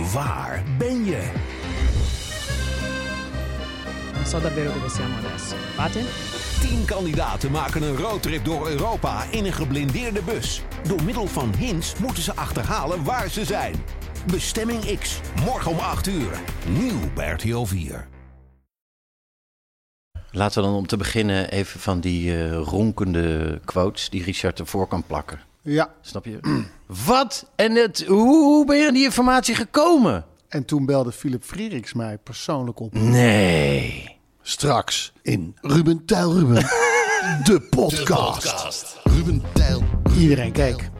Waar ben je? Non so davvero dove siamo adesso. Fate? Tien kandidaten maken een roadtrip door Europa in een geblindeerde bus. Door middel van hints moeten ze achterhalen waar ze zijn. Bestemming X, morgen om 8 uur. Nieuw bij RTL 4. Laten we dan om te beginnen even van die eh, ronkende quotes die Richard ervoor kan plakken. Ja, Snap je? Wat? En het, hoe, hoe ben je aan die informatie gekomen? en toen belde Philip Frieriks mij persoonlijk op. Nee. Straks in Ruben Tijl Ruben, de podcast. Ruben Tijl. Iedereen keek.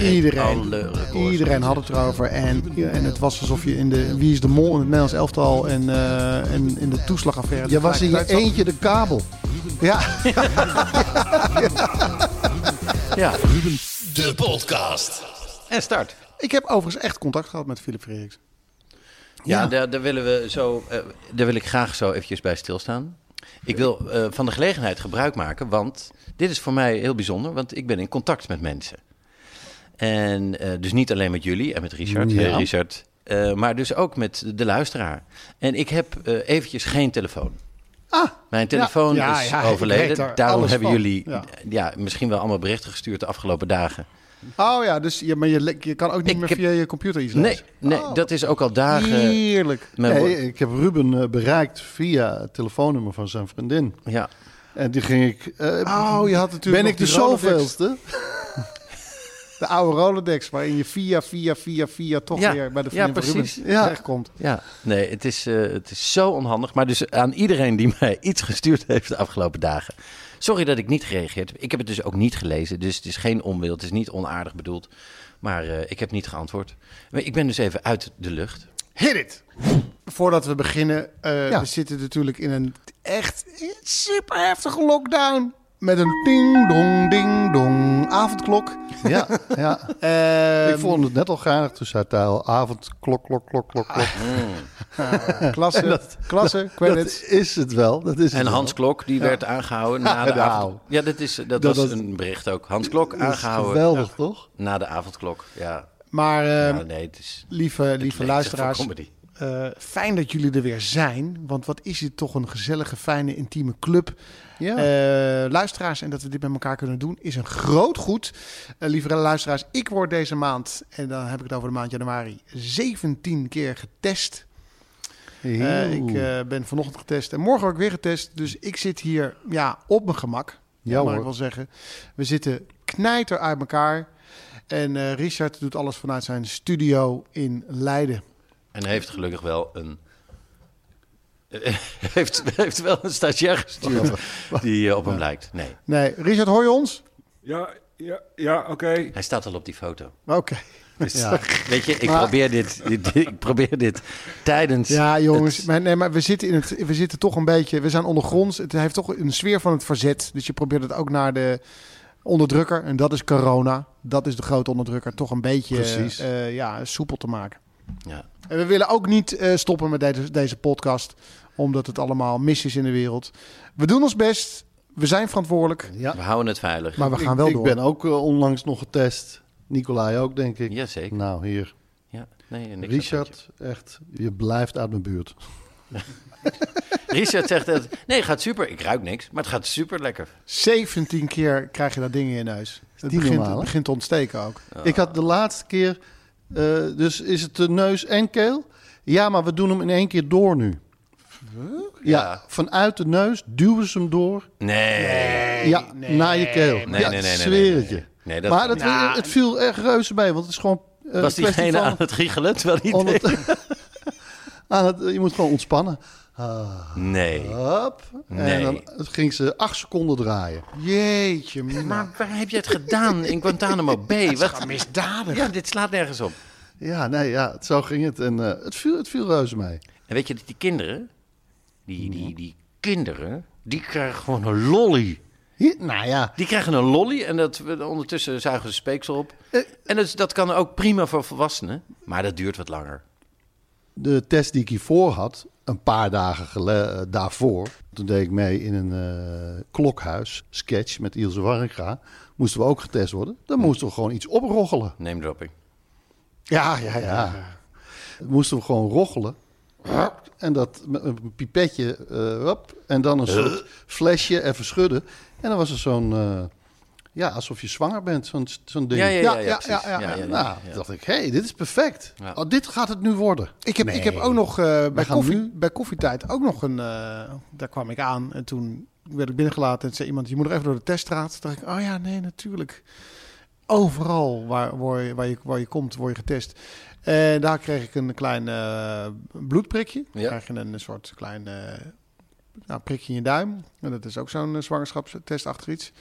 Iedereen, iedereen had het erover. En, en het was alsof je in de Wie is de Mol in het Nederlands elftal en, eh, en in de toeslagaffaire... Je was in je eentje de kabel. Ja, Ja. De podcast. En start. ik heb overigens echt contact gehad met Philip Frieriks. Ja, Daar, daar willen we zo, eh, daar wil ik graag zo eventjes bij stilstaan. Ik wil eh, van de gelegenheid gebruik maken, want dit is voor mij heel bijzonder, want ik ben in contact met mensen. En eh, dus niet alleen met jullie en met Richard, Ja. Richard eh, maar dus ook met de luisteraar. En ik heb eh, eventjes geen telefoon. Ah, Mijn telefoon Ja, is ja, overleden. daar Daarom hebben van. jullie Ja. misschien wel allemaal berichten gestuurd de afgelopen dagen. oh ja, dus ja, maar je, je kan ook niet Ik meer heb- via je computer iets Nee, lezen. nee Oh, dat is ook al dagen. Heerlijk. Nee, ik heb Ruben eh, bereikt via het telefoonnummer van zijn vriendin. Ja, En die ging ik... eh, Oh, je had natuurlijk ben ik de zoveelste? De oude Rolodex, waarin je via, via, via, via toch Ja, weer bij de ja, vriendin van precies. Ruben Ja. terechtkomt. Ja, nee, het is, eh, het is zo onhandig. Maar dus aan iedereen die mij iets gestuurd heeft de afgelopen dagen. Sorry dat ik niet gereageerd heb. Ik heb het dus ook niet gelezen. Dus het is geen onwil. Het is niet onaardig bedoeld. Maar eh, ik heb niet geantwoord. Maar ik ben dus even uit de lucht. Hit it! Voordat we beginnen, eh, Ja. we zitten natuurlijk in een echt super heftige lockdown. Met een ding-dong, ding-dong avondklok. Ja, ja. Ehm, ik vond het net al geinig. Dus uit de avond, klok, klok, klok, klok, klok. klasse, klasse, Dat credits. is het wel. Dat is het En wel. Hans Klok, die werd aangehouden na de avond. Ja, dat, is, dat, Dat was een bericht ook. Hans Klok Dat aangehouden geweldig, toch? na de avondklok. Ja, Maar ehm, nou, nee, het is... lieve, het lieve luisteraars, eh, fijn dat jullie er weer zijn. Want wat is dit toch een gezellige, fijne, intieme club. Ja. Eh, luisteraars en dat we dit met elkaar kunnen doen is een groot goed. Eh lieve luisteraars, ik word deze maand, en dan heb ik het over de maand januari, 17 keer getest. Eh, ik eh, ben vanochtend getest en morgen ook weer getest. Dus ik zit hier ja, op mijn gemak, Ja, mag ik wel zeggen. We zitten knijter uit elkaar. En eh, Richard doet alles vanuit zijn studio in Leiden. En heeft gelukkig wel een. heeft, heeft wel een stagiair gestuurd die eh, op hem lijkt. Nee, Nee, Richard, hoor je ons? Ja, ja, ja, oké. hij staat al op die foto. Oké. Dus, Ja. Weet je, ik Maar- probeer dit, dit- ik probeer dit tijdens. Ja, jongens, het- maar, nee, maar we zitten, in het, we zitten toch een beetje, we zijn ondergronds. Het heeft toch een sfeer van het verzet. Dus je probeert het ook naar de onderdrukker. En dat is corona. Dat is de grote onderdrukker. Toch een beetje eh, ja, soepel te maken. ja. En we willen ook niet eh, stoppen met deze, deze podcast. Omdat het allemaal mis is in de wereld. We doen ons best. We zijn verantwoordelijk. ja. We houden het veilig. Maar we gaan ik, wel ik door. ben ook eh, onlangs nog getest. Nicolai ook, denk ik. Jazeker. Nou, hier. Ja, nee, niks Richard, echt, je blijft uit mijn buurt. Richard zegt dat. Nee, het gaat super. Ik ruik niks, maar het gaat super lekker. 17 keer krijg je dat ding in je neus. Het begint, normaal, het begint te ontsteken ook. Ik had de laatste keer, eh, dus is het de neus en keel? Ja, maar we doen hem in één keer door nu. Ja, Ja. vanuit de neus duwen ze hem door. Nee. ja, naar je keel. Nee, ja, nee, nee, ik nee, zweer nee, het nee, je. Nee, dat maar dat, Nou, het viel echt reuze bij, want het is gewoon... eh, was een kwestie diegene van- aan het giechelen terwijl hij om deed? het- aan het, je moet gewoon ontspannen. Ah, Nee. hop. Nee. En dan ging ze acht seconden draaien. Jeetje, mina. Maar waar heb je het gedaan in Guantanamo Bay? Wat misdadig. Ja, dit slaat nergens op. Ja, nee, ja, zo ging het. En eh, het, viel, het viel reuze mee. En weet je dat die kinderen, die, die, die kinderen, die krijgen gewoon een lolly. Nou ja, Die krijgen een lolly en dat, ondertussen zuigen ze speeksel op. Eh. En dat, dat kan ook prima voor volwassenen, maar dat duurt wat langer. de test die ik hiervoor had, een paar dagen gele- eh, daarvoor, toen deed ik mee in een eh, klokhuis sketch met Ilse Warringa. Moesten we ook getest worden. Dan moesten we gewoon iets oproggelen. Name dropping. Ja, ja, ja. Ja. Moesten we gewoon roggelen. En dat met een pipetje, eh, hop, en dan een soort flesje even schudden. En dan was er zo'n, eh, ja, alsof je zwanger bent, zo'n zo'n ding. Ja, ja, ja, Ja, ja, ja, precies. ja, ja. Nou, dacht ik, hé, hey, dit is perfect. Ja. Oh, dit gaat het nu worden. Ik heb, ik heb ook nog eh, bij, koffie, nu- bij koffietijd ook nog een... eh, daar kwam ik aan en toen werd ik binnengelaten en zei iemand... je moet nog even door de teststraat. Toen dacht ik, oh ja, nee, natuurlijk. Overal waar, waar, je, waar, je, waar je komt, word je getest. En daar kreeg ik een klein eh, bloedprikje. Ja. krijg je een soort klein eh, nou, prikje in je duim. En dat is ook zo'n eh, zwangerschapstest achter iets.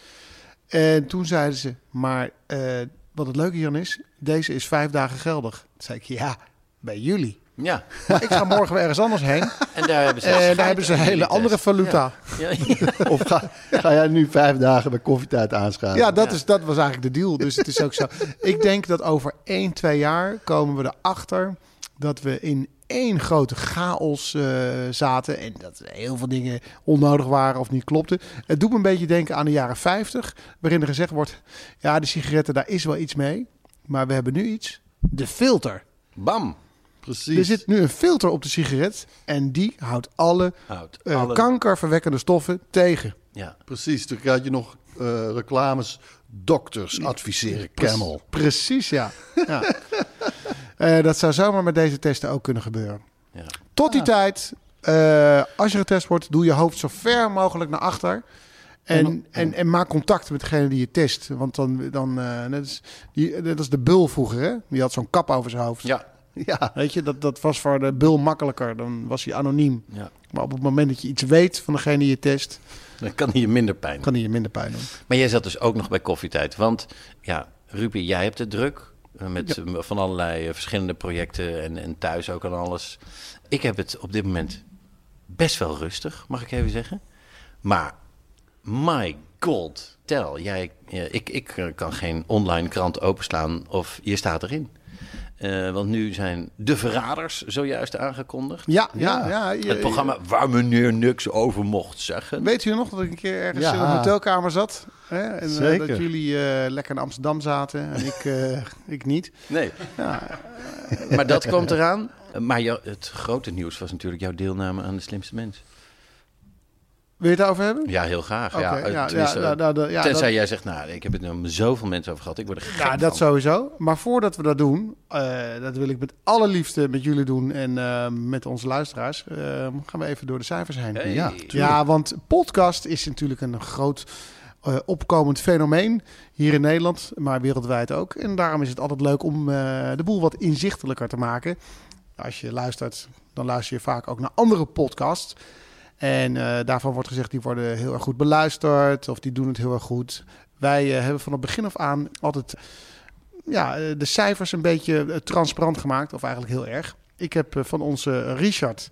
En toen zeiden ze, maar eh, wat het leuke hieraan is... deze is vijf dagen geldig. Toen zei ik, ja, bij jullie. Ja, Maar ik ga morgen weer ergens anders heen. en daar hebben ze, En daar hebben ze een hele andere valuta. Ja, ja. Of ga, ga jij nu vijf dagen bij koffietijd aanschuiven? Ja, dat, Is, dat was eigenlijk de deal. Dus het is ook zo. Ik denk dat over 1, 2 jaar komen we erachter dat we in één grote chaos eh, zaten. En dat heel veel dingen onnodig waren of niet klopten. Het doet me een beetje denken aan de jaren 50. Waarin er gezegd wordt, ja, de sigaretten, daar is wel iets mee. Maar we hebben nu iets. De filter. Bam. Precies. Er zit nu een filter op de sigaret. En die houdt alle, Houdt eh, alle- kankerverwekkende stoffen tegen. Ja. Precies, toen had je nog eh, reclames. Dokters adviseren Camel. Precies, ja. ja. Eh, dat zou zomaar met deze testen ook kunnen gebeuren. Ja. Tot die tijd, eh, als je getest wordt, doe je hoofd zo ver mogelijk naar achter. En, en, en, maak contact met degene die je test. Want dan, dan eh, net is, die, dat is de bul vroeger, hè? Die had zo'n kap over zijn hoofd. Ja. Ja, Weet je, dat, dat was voor de bul makkelijker. Dan was hij anoniem. ja. Maar op het moment dat je iets weet van degene die je test, Dan kan hij je minder pijn kan hij je minder pijn doen. Maar jij zat dus ook nog bij koffietijd. Want ja, Rupi, jij hebt het druk. eh, Met eh, van allerlei eh, verschillende projecten en, en thuis ook en alles. Ik heb het op dit moment best wel rustig, mag ik even zeggen. Maar my god, tel, jij, ik, ik kan geen online krant openslaan of je staat erin. Eh, want nu zijn De Verraders zojuist aangekondigd. Ja, ja, ja. je- Het programma waar meneer niks over mocht zeggen. Weet u nog dat ik een keer ergens Ja. in een hotelkamer zat? Hè? En eh, Zeker. dat jullie eh, lekker in Amsterdam zaten en ik, eh, ik niet. Nee. maar dat komt eraan. Maar jou- het grote nieuws was natuurlijk jouw deelname aan de slimste mens. Wil je het daarover hebben? Ja, heel graag. Ja, ja, ja, nou, nou, de- ja, tenzij dat- jij zegt, nou, ik heb het met zoveel mensen over gehad. Ik word er gek Ja, dat van. sowieso. Maar voordat we dat doen, eh, dat wil ik met alle liefde met jullie doen en eh, met onze luisteraars, eh, gaan we even door de cijfers heen. Hey. Ja, Ja, want podcast is natuurlijk een groot eh, opkomend fenomeen hier in Nederland, maar wereldwijd ook. En daarom is het altijd leuk om eh, de boel wat inzichtelijker te maken. Als je luistert, dan luister je vaak ook naar andere podcasts. En eh, daarvan wordt gezegd, die worden heel erg goed beluisterd of die doen het heel erg goed. Wij eh, hebben van het begin af aan altijd ja, eh, de cijfers een beetje transparant gemaakt, of eigenlijk heel erg. Ik heb van onze Richard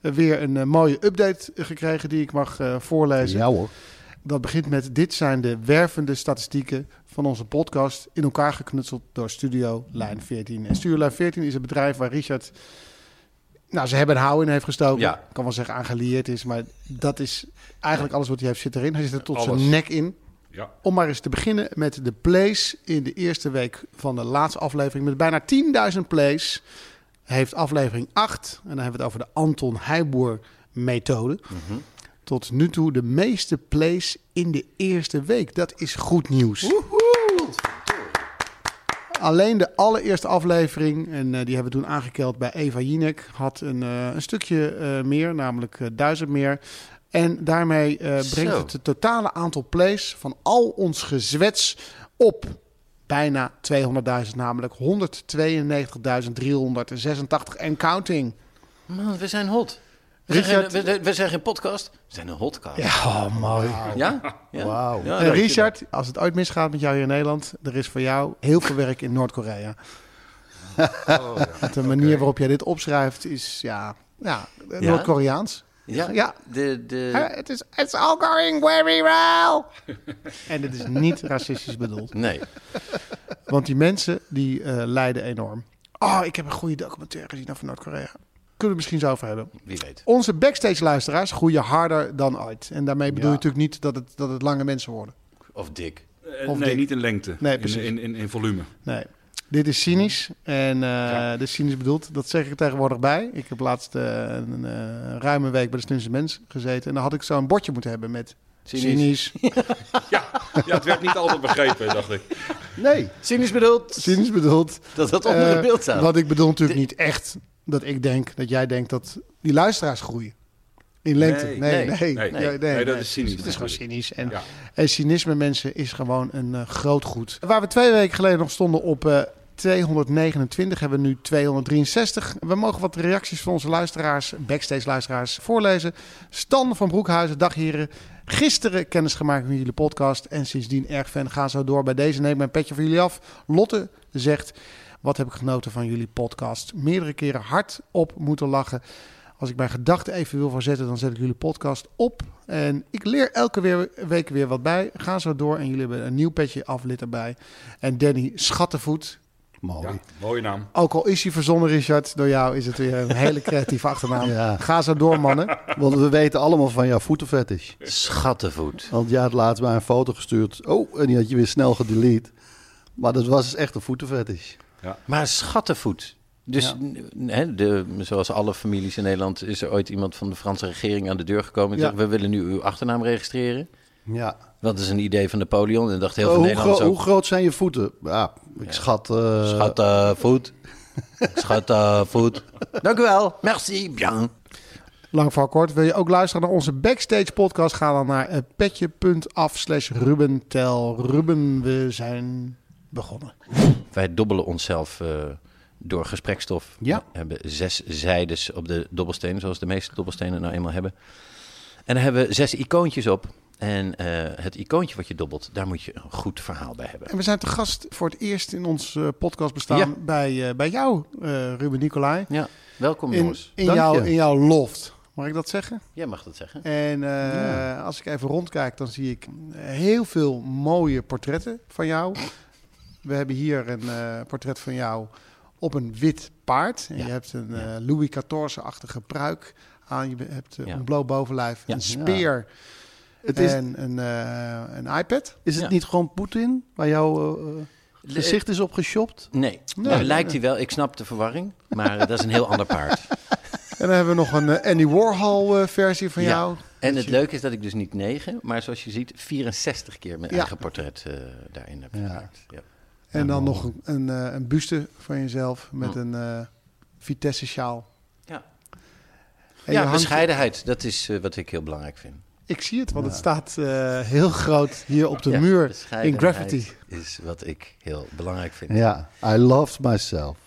weer een mooie update gekregen die ik mag voorlezen. ja hoor. Dat begint met: Dit zijn de wervende statistieken van onze podcast. In elkaar geknutseld door Studio Lijn 14. En Studio Lijn 14 is een bedrijf waar Richard. Nou, ze hebben een hou in heeft gestoken. Ja. Ik kan wel zeggen aangelieerd is, maar dat is eigenlijk alles wat hij heeft zit erin. Hij zit er tot Alles. zijn nek in. Ja. Om maar eens te beginnen met de plays in de eerste week van de laatste aflevering. Met bijna 10.000 plays heeft aflevering 8. En dan hebben we het over de Anton Heijboer methode. Tot nu toe de meeste plays in de eerste week. Dat is goed nieuws. Alleen de allereerste aflevering, en eh, die hebben we toen aangekeld bij Eva Jinek, had een, eh, een stukje eh, meer, namelijk duizend meer. En daarmee brengt Zo. het het totale aantal plays van al ons gezwets op bijna 200.000, namelijk 192.386 en counting. Man, we zijn hot. We zijn, Richard- geen, we, we zijn geen podcast, we zijn een hotcast. Ja, oh, mooi. Ja? ja? Wauw. Ja, En je. Richard, als het ooit misgaat met jou hier in Nederland, er is voor jou heel veel werk in Noord-Korea. De manier waarop jij dit opschrijft is, ja, ja, Ja? Noord-Koreaans. Ja, Ja. De, de, Eh, Het is it's all going very well. en het is niet racistisch bedoeld. nee. Want die mensen die eh, lijden enorm. Oh, ik heb een goede documentaire gezien over Noord-Korea. Kunnen we het misschien zo over hebben. Wie weet. Onze backstage-luisteraars groeien harder dan ooit. En daarmee bedoel je natuurlijk niet dat het, dat het lange mensen worden. Of dik. Eh, Of nee, dik. niet in lengte. Nee, in, precies. in, in, in volume. Nee. Dit is cynisch. En eh Ja. dit is cynisch bedoeld. Dat zeg ik er tegenwoordig bij. Ik heb laatst eh, een eh, ruime week bij de Slimste Mens gezeten. En dan had ik zo'n bordje moeten hebben met Cynisch. cynisch. Ja, ja, het werd niet altijd begrepen, dacht ik. Nee, Cynisch bedoeld. cynisch bedoeld. Dat dat onder het beeld staat. Want ik bedoel natuurlijk niet echt dat ik denk, dat jij denkt dat die luisteraars groeien. In lengte. Nee, Nee. nee, nee. Nee. dat is cynisch Het is gewoon cynisch. En, Ja. en cynisme, mensen, is gewoon een eh, groot goed. Waar we twee weken geleden nog stonden op eh 229, hebben we nu 263. We mogen wat reacties van onze luisteraars, backstage-luisteraars, voorlezen. Stan van Broekhuizen, dag heren. Gisteren kennis gemaakt met jullie podcast en sindsdien erg fan. Ga zo door. Bij deze neem ik mijn petje voor jullie af. Lotte zegt, wat heb ik genoten van jullie podcast. Meerdere keren hard op moeten lachen. Als ik mijn gedachten even wil verzetten, dan zet ik jullie podcast op. En ik leer elke weer, week weer wat bij. Ga zo door en jullie hebben een nieuw petje aflid erbij. En Danny Schattenvoet. mooi. Ja, mooie naam. Ook al is hij verzonnen, Richard, door jou is het weer een hele creatieve achternaam. Ja. Ga zo door, mannen. Want we weten allemaal van jouw voetenfetish. Schattenvoet. Want jij had laatst mij een foto gestuurd. Oh, en die had je weer snel gedelete. Maar dat was dus echt een voetenfetish. Maar schattenvoet. Dus Ja. hè, de, zoals alle families in Nederland is er ooit iemand van de Franse regering aan de deur gekomen en Ja. zegt: We willen nu uw achternaam registreren. Ja. Dat is een idee van Napoleon. En dacht heel veel hoe, Nederlanders gro- hoe groot zijn je voeten? Ja, ik schat... eh, Schattenvoet. Schattenvoet. Dank u wel. Merci. Bien. Lang voor kort. Wil je ook luisteren naar onze backstage podcast? Ga dan naar eh, petje.af slash rubentel. Ruben, we zijn begonnen. Wij dobbelen onszelf eh, door gesprekstof. Ja. We hebben zes zijdes op de dobbelsteen, zoals de meeste dobbelstenen nou eenmaal hebben. En daar hebben we zes icoontjes op. En eh, het icoontje wat je dobbelt, daar moet je een goed verhaal bij hebben. En we zijn te gast voor het eerst in ons eh, podcast bestaan Ja. bij, bij jou, Ruben Nicolai. Ja, welkom In, jongens. in, Dank jouw, je. in jouw loft. Mag ik dat zeggen? Jij mag dat zeggen. En als ik even rondkijk, dan zie ik heel veel mooie portretten van jou. We hebben hier een eh, portret van jou op een wit paard. En Ja. je hebt een Ja. eh, Louis XIV-achtige pruik aan. Je hebt eh, Ja. een bloot bovenlijf, Ja. een speer Het is, en een, eh, een iPad. is het Ja. niet gewoon Poetin waar jouw gezicht is op geshopt? Nee, Nee, Nou, nee, lijkt hij wel. Ik snap de verwarring, maar dat is een heel ander paard. En dan hebben we nog een eh, Andy Warhol-versie van Ja. jou. En Dat het je- leuke is dat ik dus niet 9, maar zoals je ziet 64 keer mijn Ja. eigen portret eh, daarin heb Ja. gemaakt. Ja. En dan nog een, een, eh, een buste van jezelf met een eh Vitesse-sjaal. Ja. En ja, bescheidenheid, dat is eh, wat ik heel belangrijk vind. Ik zie het, want het staat eh, heel groot hier op de Ja, muur in graffiti. is wat ik heel belangrijk vind. Ja, I loved myself.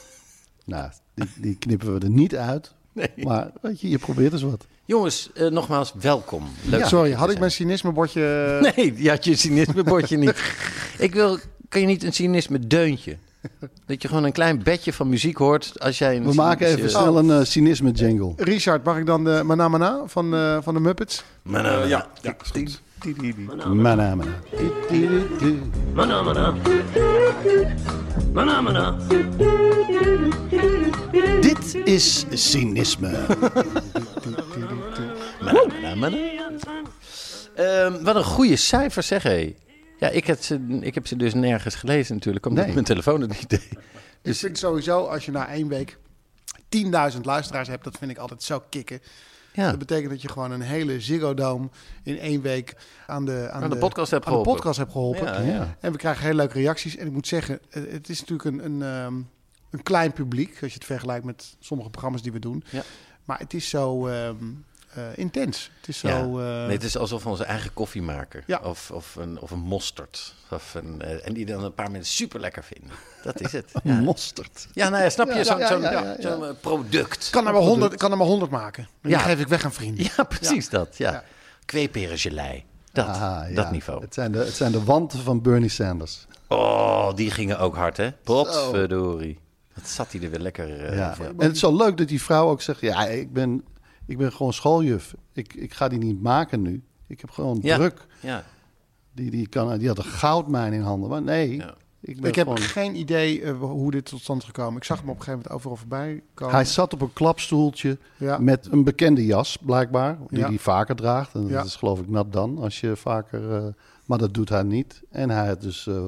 nou, die, die knippen we er niet uit. Nee. Maar weet je, je probeert eens wat. Jongens, eh, nogmaals, welkom. Leuk Sorry, had ik mijn cynismebordje... Nee, je had je cynismebordje niet. Ik wil, kan je niet een cynisme deuntje? Dat je gewoon een klein bedje van muziek hoort als jij een We maken even snel een eh, cynisme jingle. Richard, mag ik dan de Mana Mana van, eh, van de Muppets? Eh, nou, ja, ja, is goed. Mana, mana. Dit is cynisme. Mana, mana, mana. Ehm, wat een goede cijfers zeg hé. Ja, ik heb, ze, ik heb ze dus nergens gelezen natuurlijk, omdat Nee. mijn telefoon het niet deed. Ik vind sowieso, als je na één week 10.000 luisteraars hebt, dat vind ik altijd zo kicken. Ja, Dat betekent dat je gewoon een hele Ziggo Dome in één week aan de, aan Aan de podcast hebt aan de geholpen. podcast hebt geholpen. Ja, ja. En we krijgen hele leuke reacties. En ik moet zeggen, eh, het is natuurlijk een, een, ehm, een klein publiek, als je het vergelijkt met sommige programma's die we doen. Ja. Maar het is zo ehm, eh, intens. Het is zo... Ja. eh, Nee, het is alsof we onze eigen koffie maken. Ja. Of, of, een, of een mosterd. Of een, eh, en die dan een paar mensen super lekker vinden. Dat is het. Ja. Mosterd. ja nou ja, snap je? Zo'n zo'n, eh, product. kan er maar 100, kan er maar 100 maken. Die geef ik weg aan vrienden. Ja, precies dat. Ja. Kweeperengelei. Dat, Aha, dat niveau. Het zijn, de, het zijn de wanten van Bernie Sanders. Oh, die gingen ook hard, hè? Potverdorie. Wat zat hij er weer lekker eh, Ja. voor. En het is zo leuk dat die vrouw ook zegt... ja, ik ben, ik ben gewoon schooljuf. Ik, ik ga die niet maken nu. Ik heb gewoon Ja. druk. Ja. Die, die, kan, die had een goudmijn in handen. Maar nee, Ja. ik, ben Ik heb gewoon... geen idee eh, hoe dit tot stand is gekomen. Ik zag hem op een gegeven moment overal voorbij komen. Hij zat op een klapstoeltje Ja. met een bekende jas, blijkbaar. Die Ja. hij vaker draagt. En Ja. dat is geloof ik nat dan, als je vaker... eh, maar dat doet hij niet. En hij had dus eh,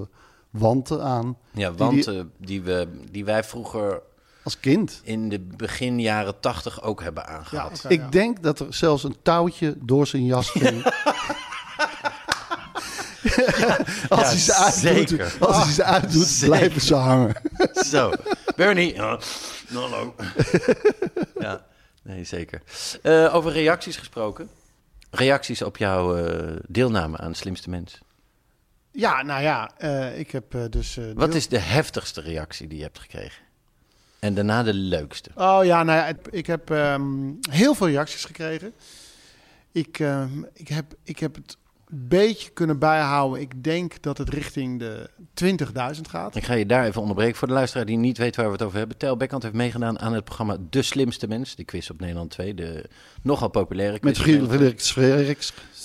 wanten aan Ja, Die- want die- eh, die, we, die wij vroeger als kind. in de begin jaren tachtig ook hebben aangehad. Ik ja. denk dat er zelfs een touwtje door zijn jas ging. als Ja, hij ze uitdoet, als hij ze uitdoet Zeker. blijven ze hangen. Zo, Bernie. Hallo. ja, nee, zeker. Eh, over reacties gesproken. Reacties op jouw eh, deelname aan Slimste Mens. Ja, nou ja, eh, ik heb dus... eh, Wat is de heftigste reactie die je hebt gekregen? En daarna de leukste. Oh ja, nou ja, ik heb ehm, heel veel reacties gekregen. Ik, ehm, ik, heb, ik heb het een beetje kunnen bijhouden. Ik denk dat het richting de 20.000 gaat. Ik ga je daar even onderbreken. Voor de luisteraar die niet weet waar we het over hebben. Tel Bekkant heeft meegedaan aan het programma De Slimste Mens. De quiz op Nederland 2. De nogal populaire quiz. Met Frederik.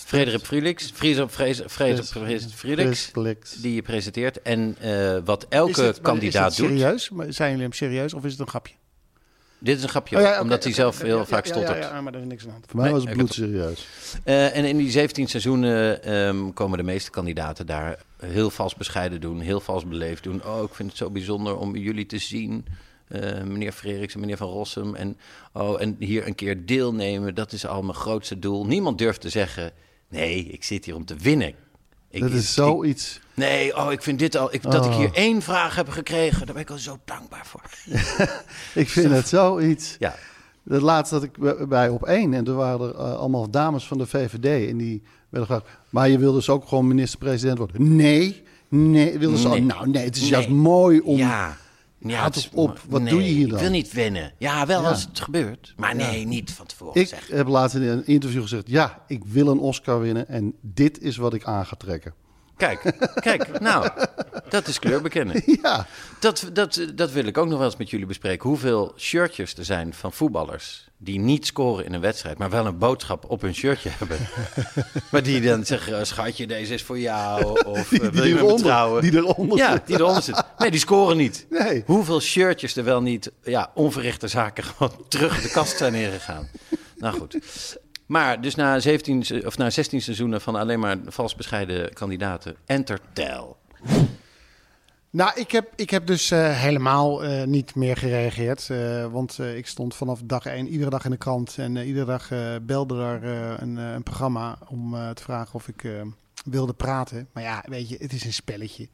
2. Frederik Frelix. Fries op. Fredericks. Die je presenteert. En eh, wat elke Is het- maar kandidaat is het doet. serieus? Maar Zijn jullie hem serieus of is het een grapje? Dit is een grapje. Oh ja, omdat hij zelf heel ja, vaak stottert. Ja, ja, maar daar is niks aan de hand. Voor mij Nee, was het ik heb- bloedserieus. Eh, en in die 17 seizoenen ehm, komen de meeste kandidaten daar heel vals bescheiden doen, heel vals beleefd doen. Oh, ik vind het zo bijzonder om jullie te zien, eh, meneer Freriks en meneer Van Rossum. En, oh, en hier een keer deelnemen, dat is al mijn grootste doel. Niemand durft te zeggen, nee, ik zit hier om te winnen. Ik, Dat is zoiets. nee, oh, ik vind dit al, ik, dat ik Oh. hier één vraag heb gekregen, daar ben ik al zo dankbaar voor. Ik vind het zoiets. Ja, Het laatst dat ik bij- op één en er waren er eh, allemaal dames van de VVD en die werden gevraagd. Maar je wil dus ook gewoon minister-president worden? Nee, nee. Wilden ze Nee. al, nou nee, het is Nee. juist mooi om. ja. Ja, Houd het op, wat nee, doe je hier dan? Ik wil niet winnen. Ja, wel Ja. als het gebeurt. Maar nee, niet van tevoren Ik heb laatst in een interview gezegd: ja, ik wil een Oscar winnen en dit is wat ik aan ga trekken. Kijk, kijk, nou, dat is kleur bekennen. Ja, Dat, dat, dat wil ik ook nog wel eens met jullie bespreken. Hoeveel shirtjes er zijn van voetballers die niet scoren in een wedstrijd, maar wel een boodschap op hun shirtje hebben. maar die dan zeggen, schatje, deze is voor jou. Of die, eh, wil die je met me trouwen? die eronder Ja, zit. die eronder zit. Nee, die scoren niet. Nee. Hoeveel shirtjes er wel niet, ja, onverrichte zaken gewoon terug de kast zijn ingegaan. Nou goed. Maar dus na, 17, se- of na 16 seizoenen van alleen maar vals bescheiden kandidaten, enter tel. Nou, ik heb, ik heb dus eh, helemaal eh, niet meer gereageerd. eh, want ik stond vanaf dag één iedere dag in de krant. En iedere dag belde er een, een programma om te vragen of ik wilde praten. Maar ja, weet je, het is een spelletje.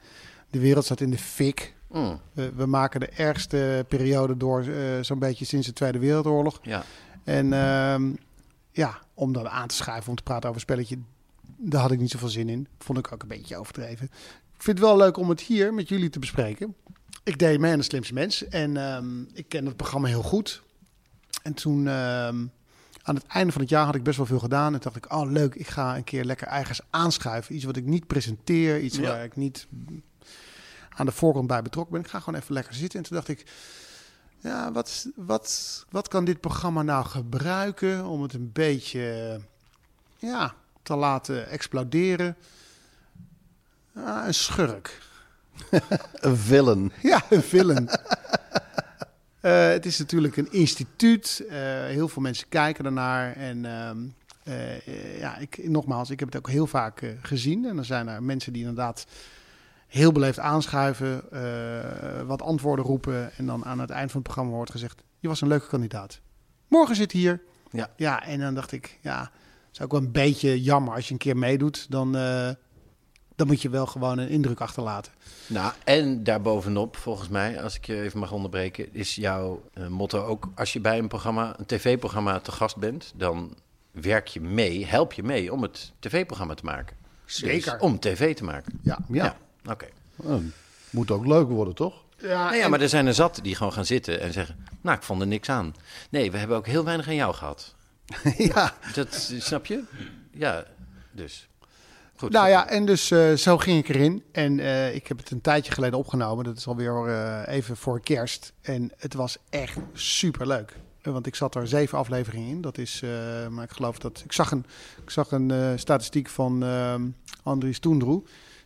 De wereld staat in de fik. Mm, We, maken de ergste periode door, zo'n beetje sinds de Tweede Wereldoorlog. ja. En ehm, ja, om dan aan te schuiven om te praten over een spelletje, daar had ik niet zoveel zin in. Vond ik ook een beetje overdreven. Ik vind het wel leuk om het hier met jullie te bespreken. Ik deed mee aan de slimste mens en ehm, ik ken het programma heel goed. En toen ehm, aan het einde van het jaar had ik best wel veel gedaan. En dacht ik, oh leuk, ik ga een keer lekker ergens aanschuiven. Iets wat ik niet presenteer, iets Ja. waar ik niet aan de voorkant bij betrokken ben. Ik ga gewoon even lekker zitten. En toen dacht ik, ja, wat, wat, wat kan dit programma nou gebruiken om het een beetje ja, te laten exploderen? Ah, een schurk. Een villain. Ja, een villain. Eh, het is natuurlijk een instituut. Eh, heel veel mensen kijken ernaar. En ehm, eh, ja, ik, nogmaals, ik heb het ook heel vaak gezien. En dan zijn er mensen die inderdaad heel beleefd aanschuiven, wat antwoorden roepen. En dan aan het eind van het programma wordt gezegd: Je was een leuke kandidaat. Morgen zit hier. Ja. ja, en dan dacht ik: Ja, het is ook wel een beetje jammer als je een keer meedoet. Dan, dan moet je wel gewoon een indruk achterlaten. Nou, en daarbovenop, volgens mij, als ik je even mag onderbreken, is jouw eh, motto ook: als je bij een programma, een tv-programma te gast bent, dan werk je mee, help je mee om het tv-programma te maken. Zeker. Dus om tv te maken. Ja. Ja. Oké. Oh, moet ook leuk worden, toch? Ja, Nou ja, maar er zijn er zat die gewoon gaan zitten en zeggen: Nou, ik vond er niks aan. Nee, we hebben ook heel weinig aan jou gehad. ja. Dat snap je? Ja, dus. Goed. Nou ja, en dus eh, zo ging ik erin. En eh, ik heb het een tijdje geleden opgenomen. Dat is alweer eh even voor kerst. En het was echt super leuk. Want ik zat er zeven afleveringen in. Dat is, maar ik geloof dat. Ik zag een, ik zag een statistiek van ehm Andries Toendroe.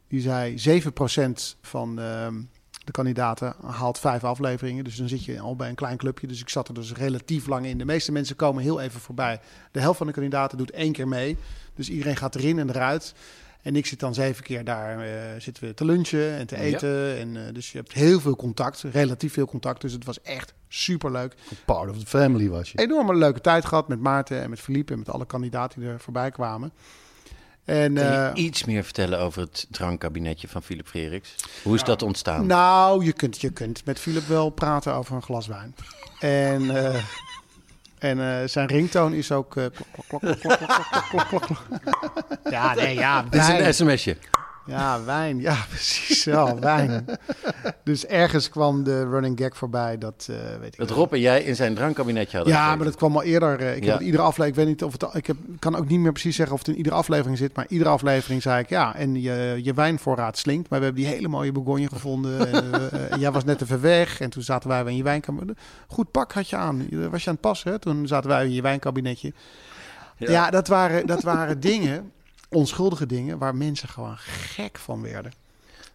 Die zei 7% van ehm, de kandidaten haalt vijf afleveringen. Dus dan zit je al bij een klein clubje. Dus ik zat er dus relatief lang in. De meeste mensen komen heel even voorbij. De helft van de kandidaten doet één keer mee. Dus iedereen gaat erin en eruit. En ik zit dan zeven keer daar eh, zitten we te lunchen en te Ja. eten. En, eh, dus je hebt heel veel contact, relatief veel contact. Dus het was echt super leuk. Part of the family was je. Enorme leuke tijd gehad met Maarten en met Philippe en met alle kandidaten die er voorbij kwamen. En, eh, iets meer vertellen over het drankkabinetje van Philip Frederiks? Hoe is dat ontstaan? Nou, je kunt, je kunt met Philip wel praten over een glas wijn. En, en eh, zijn ringtoon is ook... eh, klok, klok, klok, klok, klok, klok, klok, klok, klok. Ja, nee, ja, Dit is een sms'je. Ja, wijn. Ja, precies. Ja, wijn. Dus ergens kwam de running gag voorbij. Dat eh, weet ik Dat. Rob en jij in zijn drankkabinetje hadden Ja, maar dat kwam al eerder. eh, Ik Ja. heb iedere aflevering, ik weet niet of het, ik heb, kan ook niet meer precies zeggen of het in iedere aflevering zit, maar iedere aflevering zei ik ja, en je, je wijnvoorraad slinkt, maar we hebben die hele mooie Bourgogne gevonden. en, eh, en jij was net even weg en toen zaten wij in je wijnkamer. Goed pak had je aan. Was je aan het passen? Hè? Toen zaten wij in je wijnkabinetje. Ja, dat waren, dat waren dingen, onschuldige dingen, waar mensen gewoon gek van werden.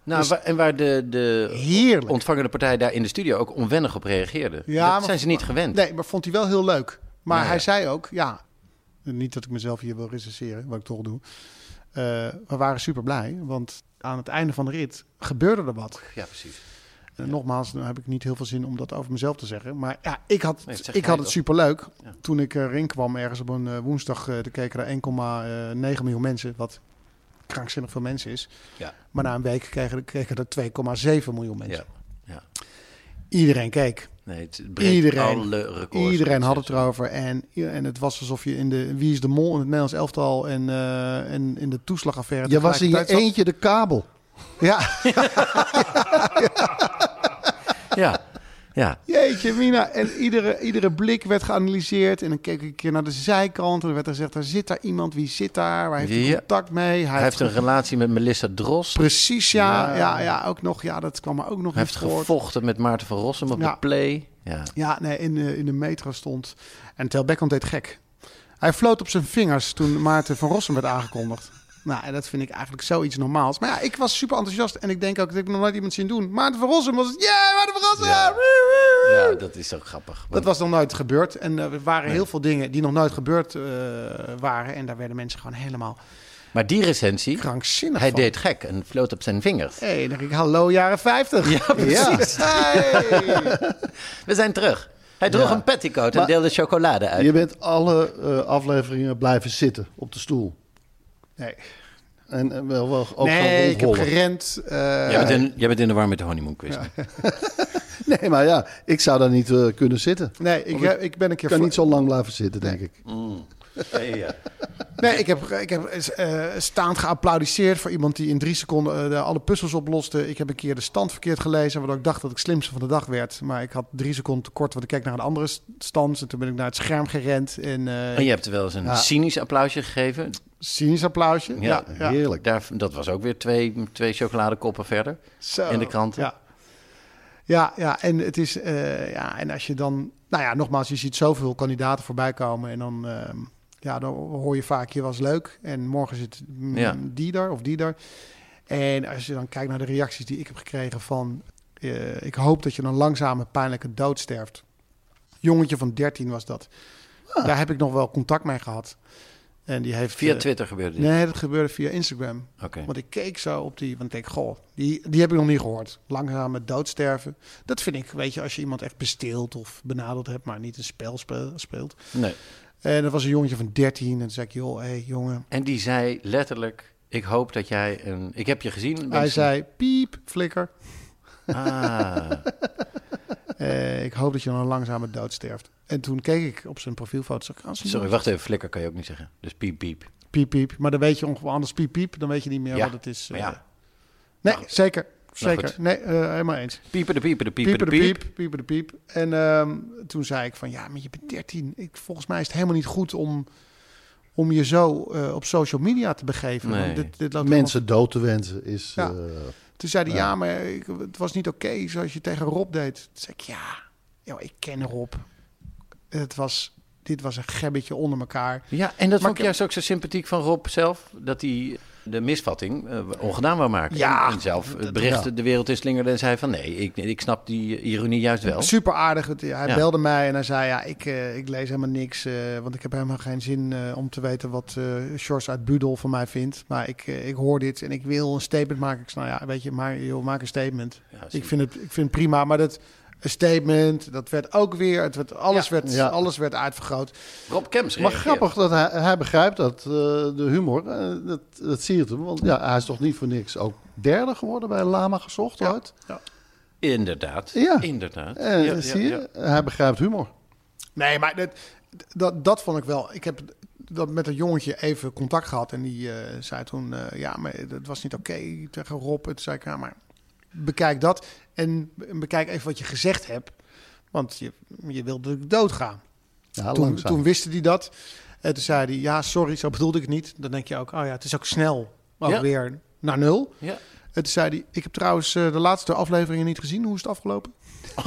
Nou, Dus- en waar de, de Heerlijk. ontvangende partij daar in de studio ook onwennig op reageerde. Ja, dat maar- zijn ze niet gewend. Nee, maar vond hij wel heel leuk. Maar Nou ja. hij zei ook, ja, niet dat ik mezelf hier wil recenseren, wat ik toch doe. Eh, we waren super blij, want aan het einde van de rit gebeurde er wat. Ja, precies. En nogmaals, dan heb ik niet heel veel zin om dat over mezelf te zeggen. Maar ja, ik had, Nee, ik had het toch? super leuk. Ja. Toen ik erin kwam ergens op een eh, woensdag, eh er keken er 1,9 miljoen mensen, wat krankzinnig veel mensen is. Ja. Maar na een week kregen, kregen er 2,7 miljoen mensen. Ja. Ja. Iedereen keek. Nee, het Iedereen. alle records. Iedereen had het erover. En, en het was alsof je in de Wie is de Mol in het Nederlands elftal en, eh, en in de toeslagaffaire. Je was in je eentje de kabel. Ja, Ja, ja. jeetje mina. En iedere, iedere blik werd geanalyseerd. En dan keek ik een keer naar de zijkant. En er werd er gezegd, er zit daar iemand. Wie zit daar? Waar heeft hij Ja. contact mee? Hij heeft een relatie met Melissa Dros. Precies, ja, Ja. ja. Ja, ook nog. Ja, dat kwam er ook nog Hij niet heeft gevochten met Maarten van Rossum op Ja. de play. Ja. Ja, nee, in de, in de metro stond. En Tel Beckham deed gek. Hij floot op zijn vingers toen Maarten van Rossum werd aangekondigd. Nou, en dat vind ik eigenlijk zoiets normaals. Maar ja, ik was super enthousiast. En ik denk ook dat ik nog nooit iemand zien doen. Maarten van Rossum was het. Yeah, Maarten van Rossum! Ja. Dat is ook grappig. Dat was nog nooit gebeurd. En eh, er waren heel veel dingen die nog nooit gebeurd eh, waren. En daar werden mensen gewoon helemaal Maar die recensie, krankzinnig hij van. deed gek en floot op zijn vingers. Hé, hey, dan denk ik, hallo jaren 50. Ja, precies. Hey. We zijn terug. Hij droeg Ja. een petticoat en Maar- deelde chocolade uit. Je bent alle eh, afleveringen blijven zitten op de stoel. Nee, En, en wel, wel ook nee ik heb gerend. eh, Jij, bent in, jij bent in de war met de honeymoon quiz. Nee, maar ja, ik zou daar niet eh, kunnen zitten. Nee, ik, heb- ik ben een keer... Ik kan niet zo lang blijven zitten, denk ik. ja. Nee, ik heb, ik heb eh, staand geapplaudisseerd voor iemand die in drie seconden eh, de- alle puzzels oploste. Ik heb een keer de stand verkeerd gelezen, waardoor ik dacht dat ik slimste van de dag werd. Maar ik had drie seconden tekort, want ik keek naar een andere stand. En toen ben ik naar het scherm gerend en eh En je hebt wel eens een Ja. cynisch applausje gegeven. Cynisch applausje. Ja. Heerlijk. Daar, dat was ook weer twee, twee chocoladekoppen verder. Zo. in de kranten. Ja. Ja, ja, en het is, eh, ja, en als je dan, nou ja, nogmaals, je ziet zoveel kandidaten voorbij komen en dan, ehm, ja, dan hoor je vaak, je was leuk en morgen zit mm, Ja. die daar of die daar. En als je dan kijkt naar de reacties die ik heb gekregen van, eh, ik hoop dat je een langzame, pijnlijke dood sterft. Jongetje van 13 was dat. Daar heb ik nog wel contact mee gehad. En die heeft Via eh, Twitter gebeurde dit. Nee, dat gebeurde via Instagram. Oké. Want ik keek zo op die, want ik denk, goh, die, die heb ik nog niet gehoord. Langzame doodsterven. Dat vind ik, weet je, als je iemand echt besteelt of benaderd hebt, maar niet een spel speel- speelt. Nee. En dat was een jongetje van 13. En toen zei ik, joh, hé hey, jongen. En die zei letterlijk: Ik hoop dat jij een. Ik heb je gezien. Hij zei, piep, flikker. Ah, ik hoop dat je een langzame dood sterft. En toen keek ik op zijn profielfoto. Zag ik, ah, je sorry, wacht even. Flikker kan je ook niet zeggen. Dus piep, piep. Piep, piep. Maar dan weet je ongeveer anders piep, piep. Dan weet je niet meer Ja, wat het is. Eh. ja, nee, nou, zeker. Zeker. goed. Nee, eh, helemaal eens. piepen de piepen de piepen Pieper de piep. piep, pieper de piep. En ehm, toen zei ik van, ja, maar je bent 13. Ik, volgens mij is het helemaal niet goed om, om je zo eh, op social media te begeven. Nee. Dit, dit loopt Mensen dood te wensen is... Ja. Toen zei hij, Ja. ja, maar ik, het was niet oké zoals je tegen Rob deed. Toen zei ik, ja, joh, ik ken Rob. Het was, dit was een gebbetje onder elkaar. Ja, en dat Maar vond ik juist ook zo sympathiek van Rob zelf. Dat hij de misvatting eh, ongedaan wou maken. Ja, en, en zelf het bericht ja. de wereld in slingerde en zei van... nee, ik, ik snap die ironie juist wel. Super aardig. Het- Hij Ja. belde mij en hij zei: Ja, ik, eh, ik lees helemaal niks. eh, want ik heb helemaal geen zin eh, om te weten wat eh Sjors uit Budel van mij vindt. Maar ik, ik hoor dit en ik wil een statement maken. Ik zei: Nou ja, weet je, maar joh, maak een statement. Ja, ik, vind het, ik vind het prima. Maar dat een statement, dat werd ook weer. Het werd, alles, Ja. werd, Ja. alles werd uitvergroot. Rob Kemps Maar grappig dat hij, hij begrijpt dat, eh, de humor, eh, dat, dat zie je hem. Want ja, hij is toch niet voor niks ook derde geworden bij Lama gezocht Ja. ooit. Inderdaad, Ja. inderdaad. Eh, Ja, ja, zie je, ja. hij begrijpt humor. Nee, maar dat, dat, dat vond ik wel. Ik heb dat met een jongetje even contact gehad. En die eh, zei toen: eh, Ja, maar het was niet oké tegen Rob. Het zei ik: Ja, maar bekijk dat. En bekijk even wat je gezegd hebt. Want je, je wilde dat ik doodga. Ja, toen, langzaam. toen wist hij dat. En toen zei hij: Ja, sorry, zo bedoelde ik het niet. Dan denk je ook: Oh ja, het is ook snel. Ook Ja. weer naar nul. Ja. En toen zei hij: Ik heb trouwens eh, de laatste afleveringen niet gezien. Hoe is het afgelopen?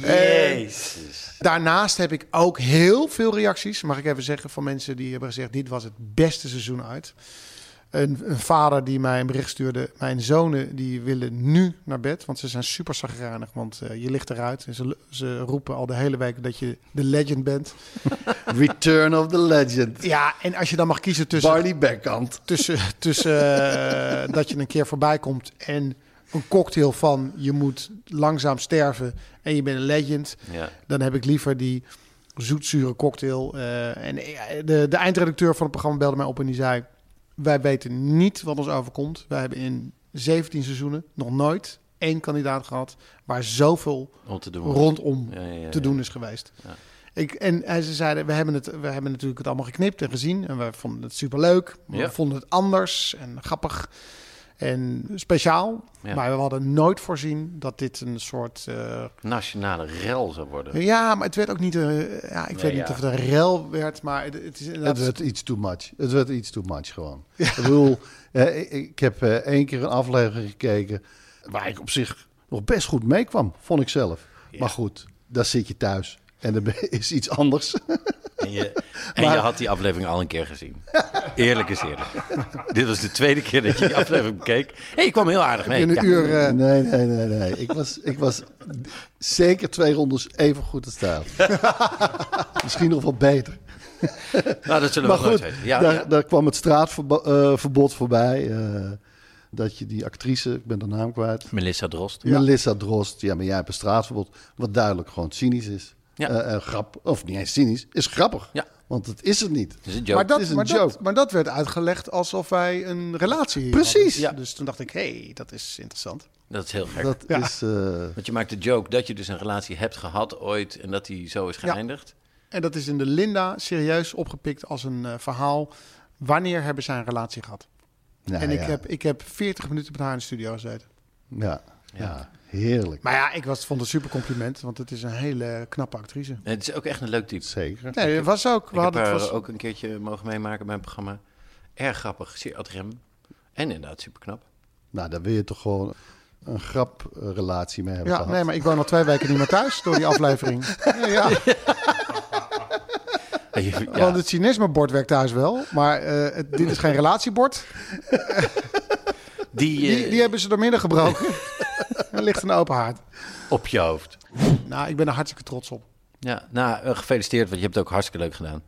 Jezus. Daarnaast heb ik ook heel veel reacties, mag ik even zeggen, van mensen die hebben gezegd: dit was het beste seizoen uit. Een, een vader die mij een bericht stuurde: mijn zonen die willen nu naar bed, want ze zijn super zagrijnig, want eh, je ligt eruit. En ze, ze roepen al de hele week dat je de legend bent. Return of the Legend. Ja, en als je dan mag kiezen tussen Barney Beckhand. tussen, tussen eh, dat je een keer voorbij komt en een cocktail van je moet langzaam sterven en je bent een legend, Ja. dan heb ik liever die zoetzure cocktail. eh, en de, de eindredacteur van het programma belde mij op en die zei: Wij weten niet wat ons overkomt. Wij hebben in 17 seizoenen nog nooit één kandidaat gehad waar zoveel Om te doen. rondom Ja, ja, ja, te doen is geweest. Ja. Ik, en, ze zeiden, we hebben, het, we hebben natuurlijk het allemaal geknipt en gezien. En we vonden het superleuk. Maar. We vonden het anders en grappig en speciaal. Ja. Maar we hadden nooit voorzien dat dit een soort... eh, Nationale rel zou worden. ja, maar het werd ook niet... eh, ja, ik Nee, weet niet of het een rel werd, maar het, het is Het inderdaad... werd iets too much. Het werd iets too much gewoon. Ik bedoel, eh, ik, ik heb eh, één keer een aflevering gekeken waar ik op zich nog best goed meekwam, vond ik zelf. Maar goed, daar zit je thuis. En er is iets anders. En, je, en je had die aflevering al een keer gezien. Eerlijk is eerlijk. Dit was de tweede keer dat je die aflevering bekeek. Hé, hey, je kwam heel aardig mee. in een Ja. uur... eh, Nee, nee, nee, nee. Ik was, ik was zeker twee rondes even goed als stijl. Misschien nog wel beter. Nou, dat zullen Maar we nooit goed, weten. Ja, daar, ja. daar kwam het straatverbod voorbij. eh, dat je die actrice, ik ben de naam kwijt. Melissa Drost. Melissa Drost. Ja, maar jij hebt een straatverbod. Wat duidelijk gewoon cynisch is. Ja. Eh, eh, grap, of niet eens cynisch, is grappig. Ja. Want het is het niet. Dat is een joke. maar, dat, is een maar, dat, joke. maar dat werd uitgelegd alsof wij een relatie Precies. hadden. Dus toen dacht ik, hé, hey, dat is interessant. Dat is heel gek. Dat Ja. is... eh, Want je maakt de joke dat je dus een relatie hebt gehad ooit en dat die zo is Ja. geëindigd. En dat is in de Linda serieus opgepikt als een verhaal. Wanneer hebben zij een relatie gehad? nou en ik, ja, heb, ik heb 40 minuten met haar in de studio gezeten. Ja, ja. Heerlijk. Maar ja, ik was, vond het een super compliment, want het is een hele knappe actrice. En het is ook echt een leuk type. Zeker. Nee, dat was ook. We Ik heb hadden, haar het was, ook een keertje mogen meemaken bij een programma. Erg grappig, zeer ad rem. En inderdaad super knap. Nou, daar wil je toch gewoon een graprelatie mee hebben ja, gehad. nee, maar ik woon al twee weken niet meer thuis door die aflevering. Ja, ja. Ja. Want het cynismebord werkt thuis wel, maar eh, het, dit is geen relatiebord. Die, Die, eh, die hebben ze door midden gebroken. Er ligt een open haard. op je hoofd. Nou, ik ben er hartstikke trots op. Ja, nou, eh, gefeliciteerd, want je hebt het ook hartstikke leuk gedaan.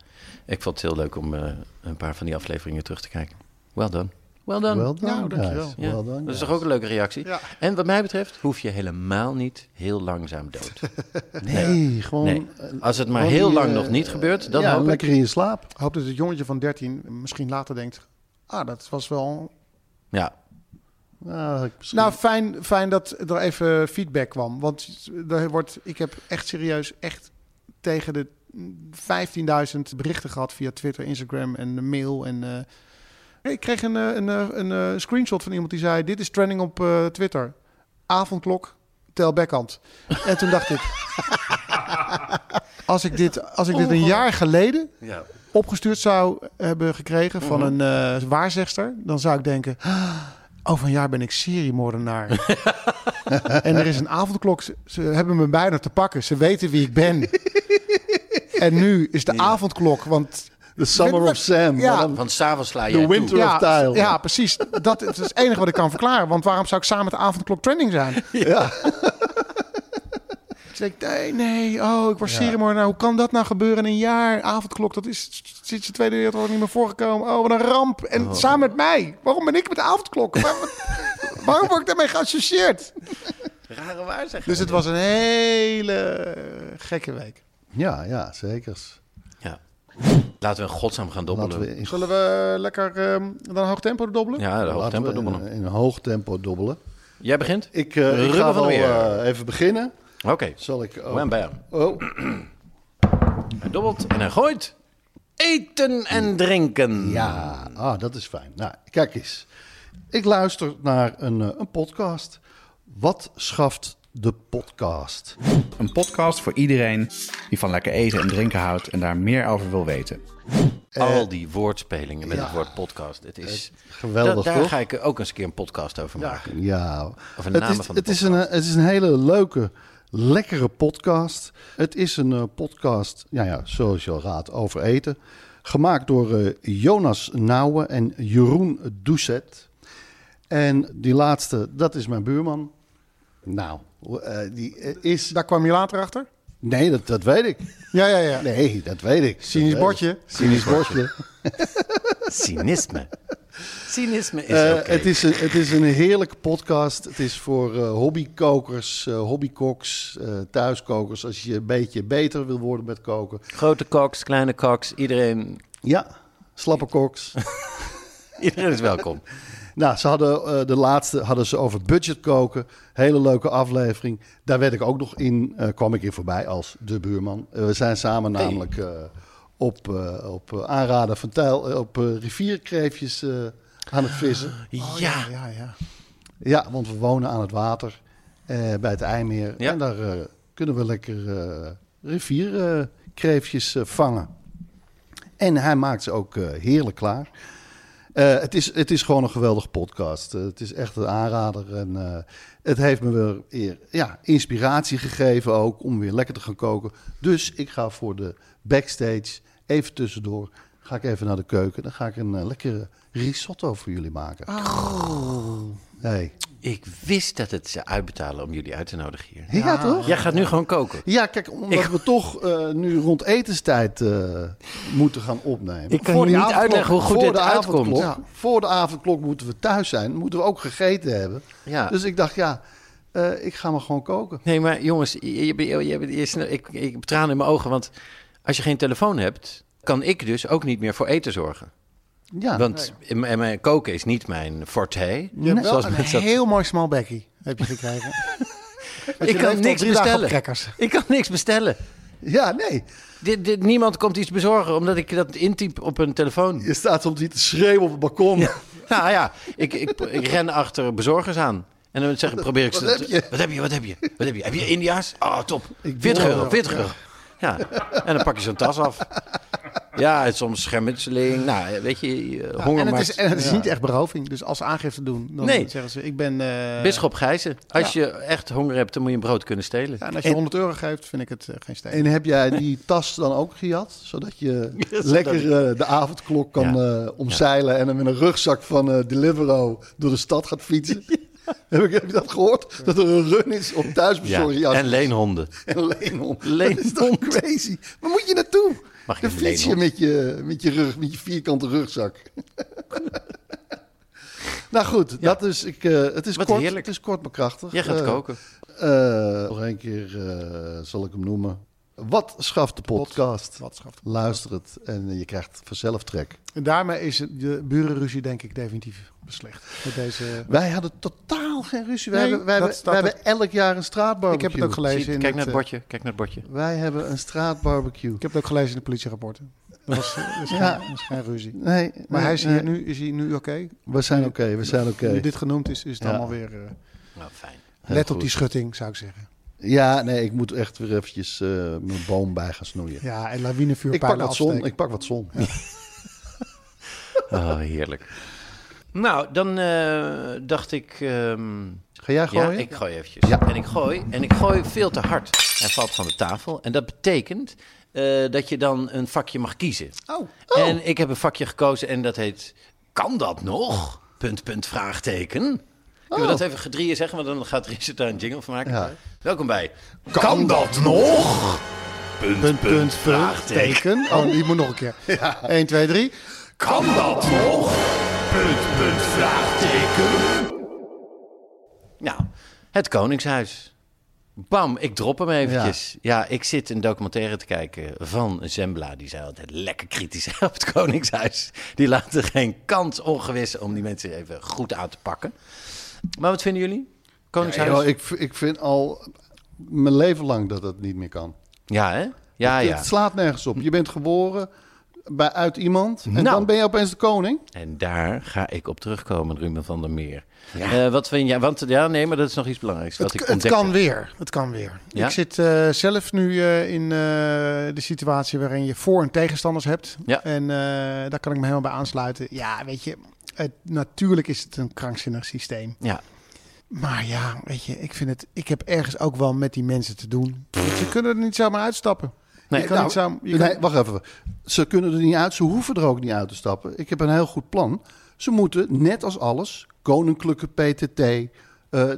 Ik vond het heel leuk om eh, een paar van die afleveringen terug te kijken. Well done. Well done. Wel done, Nou, dankjewel. guys. Ja, Well done, dat is toch ook een leuke reactie? Ja. En wat mij betreft hoef je helemaal niet heel langzaam dood. Nee, gewoon... Nee. eh, Als het maar heel die, lang nog niet gebeurt, dan ja, hoop ik... lekker in je slaap. Ik hoop dat het jongetje van 13 misschien later denkt... Ah, dat was wel... Ja, Nou, misschien- Nou, fijn, fijn dat er even feedback kwam. Want er wordt, ik heb echt serieus echt tegen de 15.000 berichten gehad via Twitter, Instagram en de mail. En, eh, ik kreeg een, eh, een, eh, een, eh, screenshot van iemand die zei... Dit is trending op Twitter. Avondklok, tel backhand. en toen dacht ik... Als ik dit, als ik dit een jaar geleden Ja. opgestuurd zou hebben gekregen van een eh, waarzegster, dan zou ik denken: "Ah, over een jaar ben ik seriemoordenaar. en er is een avondklok. Ze, ze hebben me bijna te pakken. Ze weten wie ik ben. en nu is de avondklok, want The Summer of Sam. Ja. Want s'avonds sla The jij Winter toe. ja, of Tile. ja, precies. Dat is het enige wat ik kan verklaren. Want waarom zou ik samen met de avondklok trending zijn? Ja. Ik denk, nee, nee, oh, ik word seriemoordenaar. Hoe kan dat nou gebeuren in een jaar? Avondklok, dat is sinds de Tweede Wereldoorlog niet meer voorgekomen. Oh, wat een ramp. En samen met mij. Waarom ben ik met de avondklok? Waarom, waarom word ik daarmee geassocieerd? Rare waarzegger. Dus het was een hele gekke week. Ja, ja, zeker. Ja. Laten we in godsnaam gaan dobbelen. Laten we in, Zullen we lekker ehm, dan een hoog tempo dobbelen? Ja, de hoog laten tempo we dobbelen. in, in een hoog tempo dobbelen. Jij begint? Ik, eh, ik ga wel eh, even beginnen. Oké. Zal ik... Oh, Wham bam. oh, Hij dobbelt en hij gooit. Eten en drinken. ja, ah, dat is fijn. Nou, kijk eens. Ik luister naar een, eh, een podcast. Wat schaft de podcast? Een podcast voor iedereen die van lekker eten en drinken houdt en daar meer over wil weten. Al die woordspelingen met ja. het woord podcast. Het is Geweldig, Da- daar toch? ga ik ook eens een keer een podcast over maken. Ja, Of een het, naam is, van de het, is een, het is een hele leuke, lekkere podcast. Het is een eh, podcast, ja, ja, zoals je al raadt, over eten. Gemaakt door eh, Jonas Nouwen en Jeroen Doucet. En die laatste, dat is mijn buurman. Nou, eh, die is... Daar kwam je later achter? Nee, dat, dat weet ik. Ja, ja, ja. Nee, dat weet ik. Cynisch Dat bordje. ik. Cynisch bordje. Cynisme. Cynisme is Eh, het, is een, het is een heerlijke podcast. Het is voor eh, hobbykokers, eh hobbykoks, eh, thuiskokers. Als je een beetje beter wil worden met koken. Grote koks, kleine koks, iedereen, Ja, slappe koks. iedereen is welkom. Nou, ze hadden eh, de laatste hadden ze over budget koken. Hele leuke aflevering. Daar werd ik ook nog in, eh, kwam ik in voorbij als de buurman. Eh, we zijn samen namelijk eh, op, eh, op aanraden van Tijl, op eh, rivierkreefjes eh, aan het vissen. ja. Ja, ja. Ja, want we wonen aan het water eh, bij het IJmeer. Ja. En daar eh, kunnen we lekker eh rivierkreefjes eh, vangen. En hij maakt ze ook eh, heerlijk klaar. Eh, het, is, het is gewoon een geweldige podcast. Eh, het is echt een aanrader. En eh, het heeft me weer eer- ja, inspiratie gegeven ook om weer lekker te gaan koken. Dus ik ga voor de backstage even tussendoor. Ga ik even naar de keuken. Dan ga ik een lekkere risotto voor jullie maken. Hey. Ik wist dat het ze uitbetalen om jullie uit te nodigen hier. Ja, toch? Jij gaat nu gewoon koken. Ja, kijk, omdat we toch eh, nu rond etenstijd eh, moeten gaan opnemen. Ik kan Voor je niet avondklok- uitleggen hoe goed dit de uitkomt. avondklok, Ja. Voor de avondklok moeten we thuis zijn. Moeten we ook gegeten hebben. Ja. Dus ik dacht, ja, eh, ik ga maar gewoon koken. Nee, maar jongens, je, je, je, je, je- snel- ik, ik heb tranen in mijn ogen. Want als je geen telefoon hebt, kan ik dus ook niet meer voor eten zorgen. Ja, Want in- mijn koken is niet mijn forte. Je hebt wel Zoals een dat- heel mooi small bekkie heb je gekregen. Ik kan niks bestellen. Ik kan niks bestellen. ja, nee. Dit, dit, niemand komt iets bezorgen omdat ik dat intyp op een telefoon. Je staat soms niet te schreeuwen op het balkon. Nou ja, ik, ik, ik ren achter bezorgers aan. En dan zeg ik, probeer ik ze... Wat heb je? Wat heb je? Wat heb je? Wat heb je? Heb je India's? Oh, top. Ik 40 wil- euro, 40 euro. Ja, en dan pak je zo'n tas af. Ja, en soms schermutseling. Nou, weet je, honger en het maakt- is, en het is niet echt beroving. Dus als ze aangifte doen, dan Nee. zeggen ze: Ik ben. eh, Bisschop Gijzen. Als je echt honger hebt, dan moet je een brood kunnen stelen. Ja, en als je 100 euro geeft, vind ik het eh, geen steen. En heb jij die tas dan ook gejat? Zodat je zodat lekker eh, de avondklok kan Ja. eh, omzeilen... en dan met een rugzak van eh, Deliveroo door de stad gaat fietsen? heb, ik, heb je dat gehoord? Dat er een run is op Ja. thuisbezorging. En leenhonden. En leenhond. Leenhond. Dat is toch crazy? Waar moet je naartoe? Mag je Dan een fiets je leenhond? met je, met je, rug, met je vierkante rugzak. nou goed, dat is, ik, eh, het, is Wat kort, heerlijk. het is kort maar krachtig. Jij gaat Eh, koken. eh, nog een keer zal ik hem noemen. Wat schaft de podcast? Wat schaft. Luister het en je krijgt vanzelf trek. En daarmee is de burenruzie, denk ik, definitief beslecht. Met deze. Wij hadden totaal geen ruzie. Wij, hebben, wij, hebben, wij hebben elk jaar een straatbarbecue. Ik heb het ook gelezen. Zie- in Kijk naar het, eh, bordje. Kijk naar het bordje. Wij hebben een straatbarbecue. Ik heb het ook gelezen in de politierapporten. Dat was, is, Ja. geen, ruzie. Nee, Maar nee, hij is, nee. hier nu, is hij nu oké? We zijn oké, we zijn oké. Nu dit genoemd is, is het Ja. allemaal weer... eh, Nou, fijn. Heel let goed. op die schutting, zou ik zeggen. Ja, nee, ik moet echt weer eventjes eh, mijn boom bij gaan snoeien. Ja, en lawinevuur ik pak wat zon. Ik pak wat zon. Oh, heerlijk. Nou, dan eh, dacht ik... ehm, Ga jij ja, gooien? ik gooi eventjes. Ja. En ik gooi, en ik gooi veel te hard. Hij valt van de tafel. En dat betekent eh, dat je dan een vakje mag kiezen. Oh. En ik heb een vakje gekozen en dat heet... Kan dat nog? Punt, punt, vraagteken. Kunnen we Oh. dat even gedrieën zeggen? Want dan gaat Richard daar een jingle van maken. Ja. Welkom bij... Kan dat nog? Punt, punt, punt, vraagteken. Oh, die moet nog een keer. 1, 2, 3. Kan dat nog? Punt, punt, vraagteken. Nou, het Koningshuis. Bam, ik drop hem eventjes. Ja. ik zit een documentaire te kijken van Zembla. Die zei altijd lekker kritisch op het Koningshuis. Die laten geen kans ongewis om die mensen even goed aan te pakken. Maar wat vinden jullie? Koningshuis? Ja, Ja, ik, ik vind al mijn leven lang dat het niet meer kan. hè? Ja, het, ja. het slaat nergens op. Je bent geboren bij, uit iemand en Nou. dan ben je opeens de koning. En daar ga ik op terugkomen, Ruben van der Meer. Eh, wat vind jij? Want ja, nee, maar dat is nog iets belangrijks. Wat Het, ik het kan weer. Het kan weer. Ja? Ik zit eh, zelf nu eh, in eh, de situatie waarin je voor- en tegenstanders hebt. Ja. En eh, daar kan ik me helemaal bij aansluiten. Ja, weet je, het, natuurlijk is het een krankzinnig systeem. Ja, Maar ja, weet je, ik vind het. Ik heb ergens ook wel met die mensen te doen. Ze kunnen er niet zomaar uitstappen. Nee, je kan Nou, niet zo, je kan- nee, wacht even. Ze kunnen er niet uit. Ze hoeven er ook niet uit te stappen. Ik heb een heel goed plan. Ze moeten, net als alles, koninklijke PTT, eh,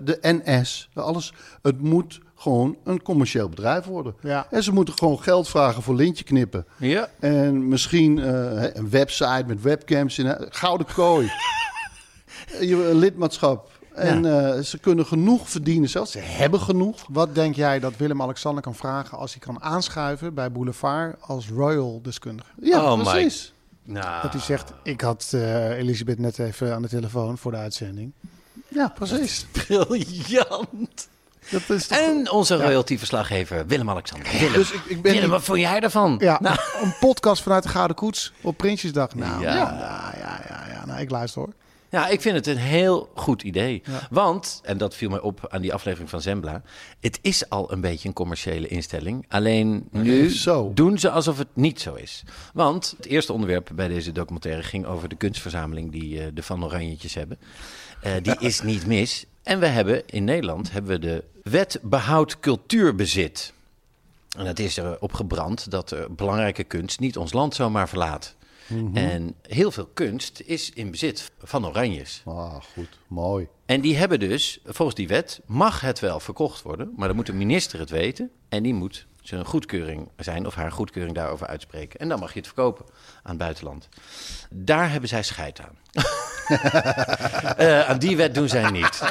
de NS, alles. Het moet gewoon een commercieel bedrijf worden. Ja. En ze moeten gewoon geld vragen voor lintje knippen. ja. En misschien eh, een website met webcams in. hè, Gouden kooi. Je lidmaatschap. En eh, ze kunnen genoeg verdienen zelfs. Ze hebben genoeg. Wat denk jij dat Willem-Alexander kan vragen als hij kan aanschuiven bij Boulevard als royal deskundige? Ja, Oh my- precies. Nou, Dat hij zegt, ik had eh, Elisabeth net even aan de telefoon voor de uitzending. Ja, precies. briljant. Dat is toch- En onze royalty-verslaggever Willem-Alexander. Willem, Dus ik, ik ben Willem, wat vond jij ervan? Ja, Nou, een podcast vanuit de Gouden Koets op Prinsjesdag. Nou, Ja. ja, ja, ja. Nou, ik luister hoor. ja, ik vind het een heel goed idee. Want, en dat viel mij op aan die aflevering van Zembla... het is al een beetje een commerciële instelling. Alleen nu Zo. doen ze alsof het niet zo is. Want het eerste onderwerp bij deze documentaire... ging over de kunstverzameling die eh, de Van Oranjetjes hebben. Eh, die is niet mis. En we hebben in Nederland hebben we de Wet Behoud Cultuurbezit... En het is erop gebrand dat belangrijke kunst niet ons land zomaar verlaat. En heel veel kunst is in bezit van Oranjes. Ah, goed. Mooi. En die hebben dus, volgens die wet, mag het wel verkocht worden. Maar dan moet de minister het weten. En die moet zijn goedkeuring zijn of haar goedkeuring daarover uitspreken. En dan mag je het verkopen aan het buitenland. Daar hebben zij scheid aan. Eh, aan die wet doen zij niet.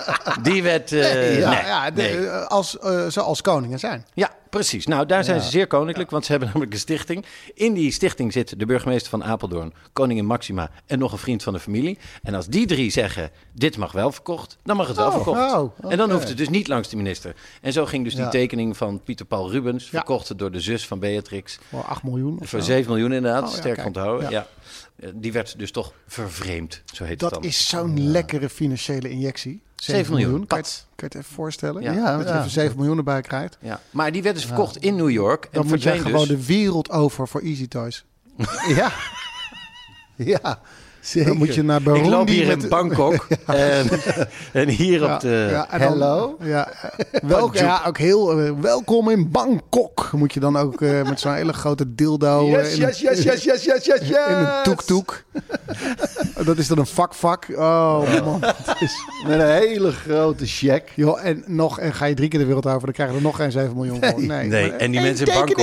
Die wet, eh, ja, nee, ja, de- nee. als, eh, zoals koningen zijn. Ja, precies. Nou, daar zijn ze zeer koninklijk, want ze hebben namelijk een stichting. In die stichting zit de burgemeester van Apeldoorn, koningin Maxima en nog een vriend van de familie. En als die drie zeggen, dit mag wel verkocht, dan mag het wel Oh, verkocht. oh, En dan hoeft het dus niet langs de minister. En zo ging dus die tekening van Pieter Paul Rubens, verkocht door de zus van Beatrix. Voor 8 miljoen. Voor zo. 7 miljoen inderdaad, Oh, sterk kijk. Ja. Ja. Eh, Die werd dus toch vervreemd, zo heet het Dat dan. is zo'n lekkere financiële injectie. 7 miljoen. miljoen. Kan je, het- kan je het even voorstellen? Ja. Ja, Dat je even 7 miljoen erbij krijgt. Ja. Maar die werd dus verkocht in New York en Dan moet je verdween gewoon dus... de wereld over voor Easy Toys. Ja. Ja. Zeker. Dan moet je naar Burundi. Ik loop hier in Bangkok en, en hier Ja, op de... ja, en dan-? Ja, eh, welk, ja, ook heel eh, welkom in Bangkok. Moet je dan ook eh, met zo'n hele grote dildo eh, in, een- yes, yes, yes, yes, yes, yes. in een toek-toek. Dat is dan een vak-vak. Oh man. Het is, Met een hele grote check. joh, en, nog, en ga je drie keer de wereld over, dan krijg je er nog geen 7 miljoen voor. Nee, Nee, maar en die mensen in Bangkok,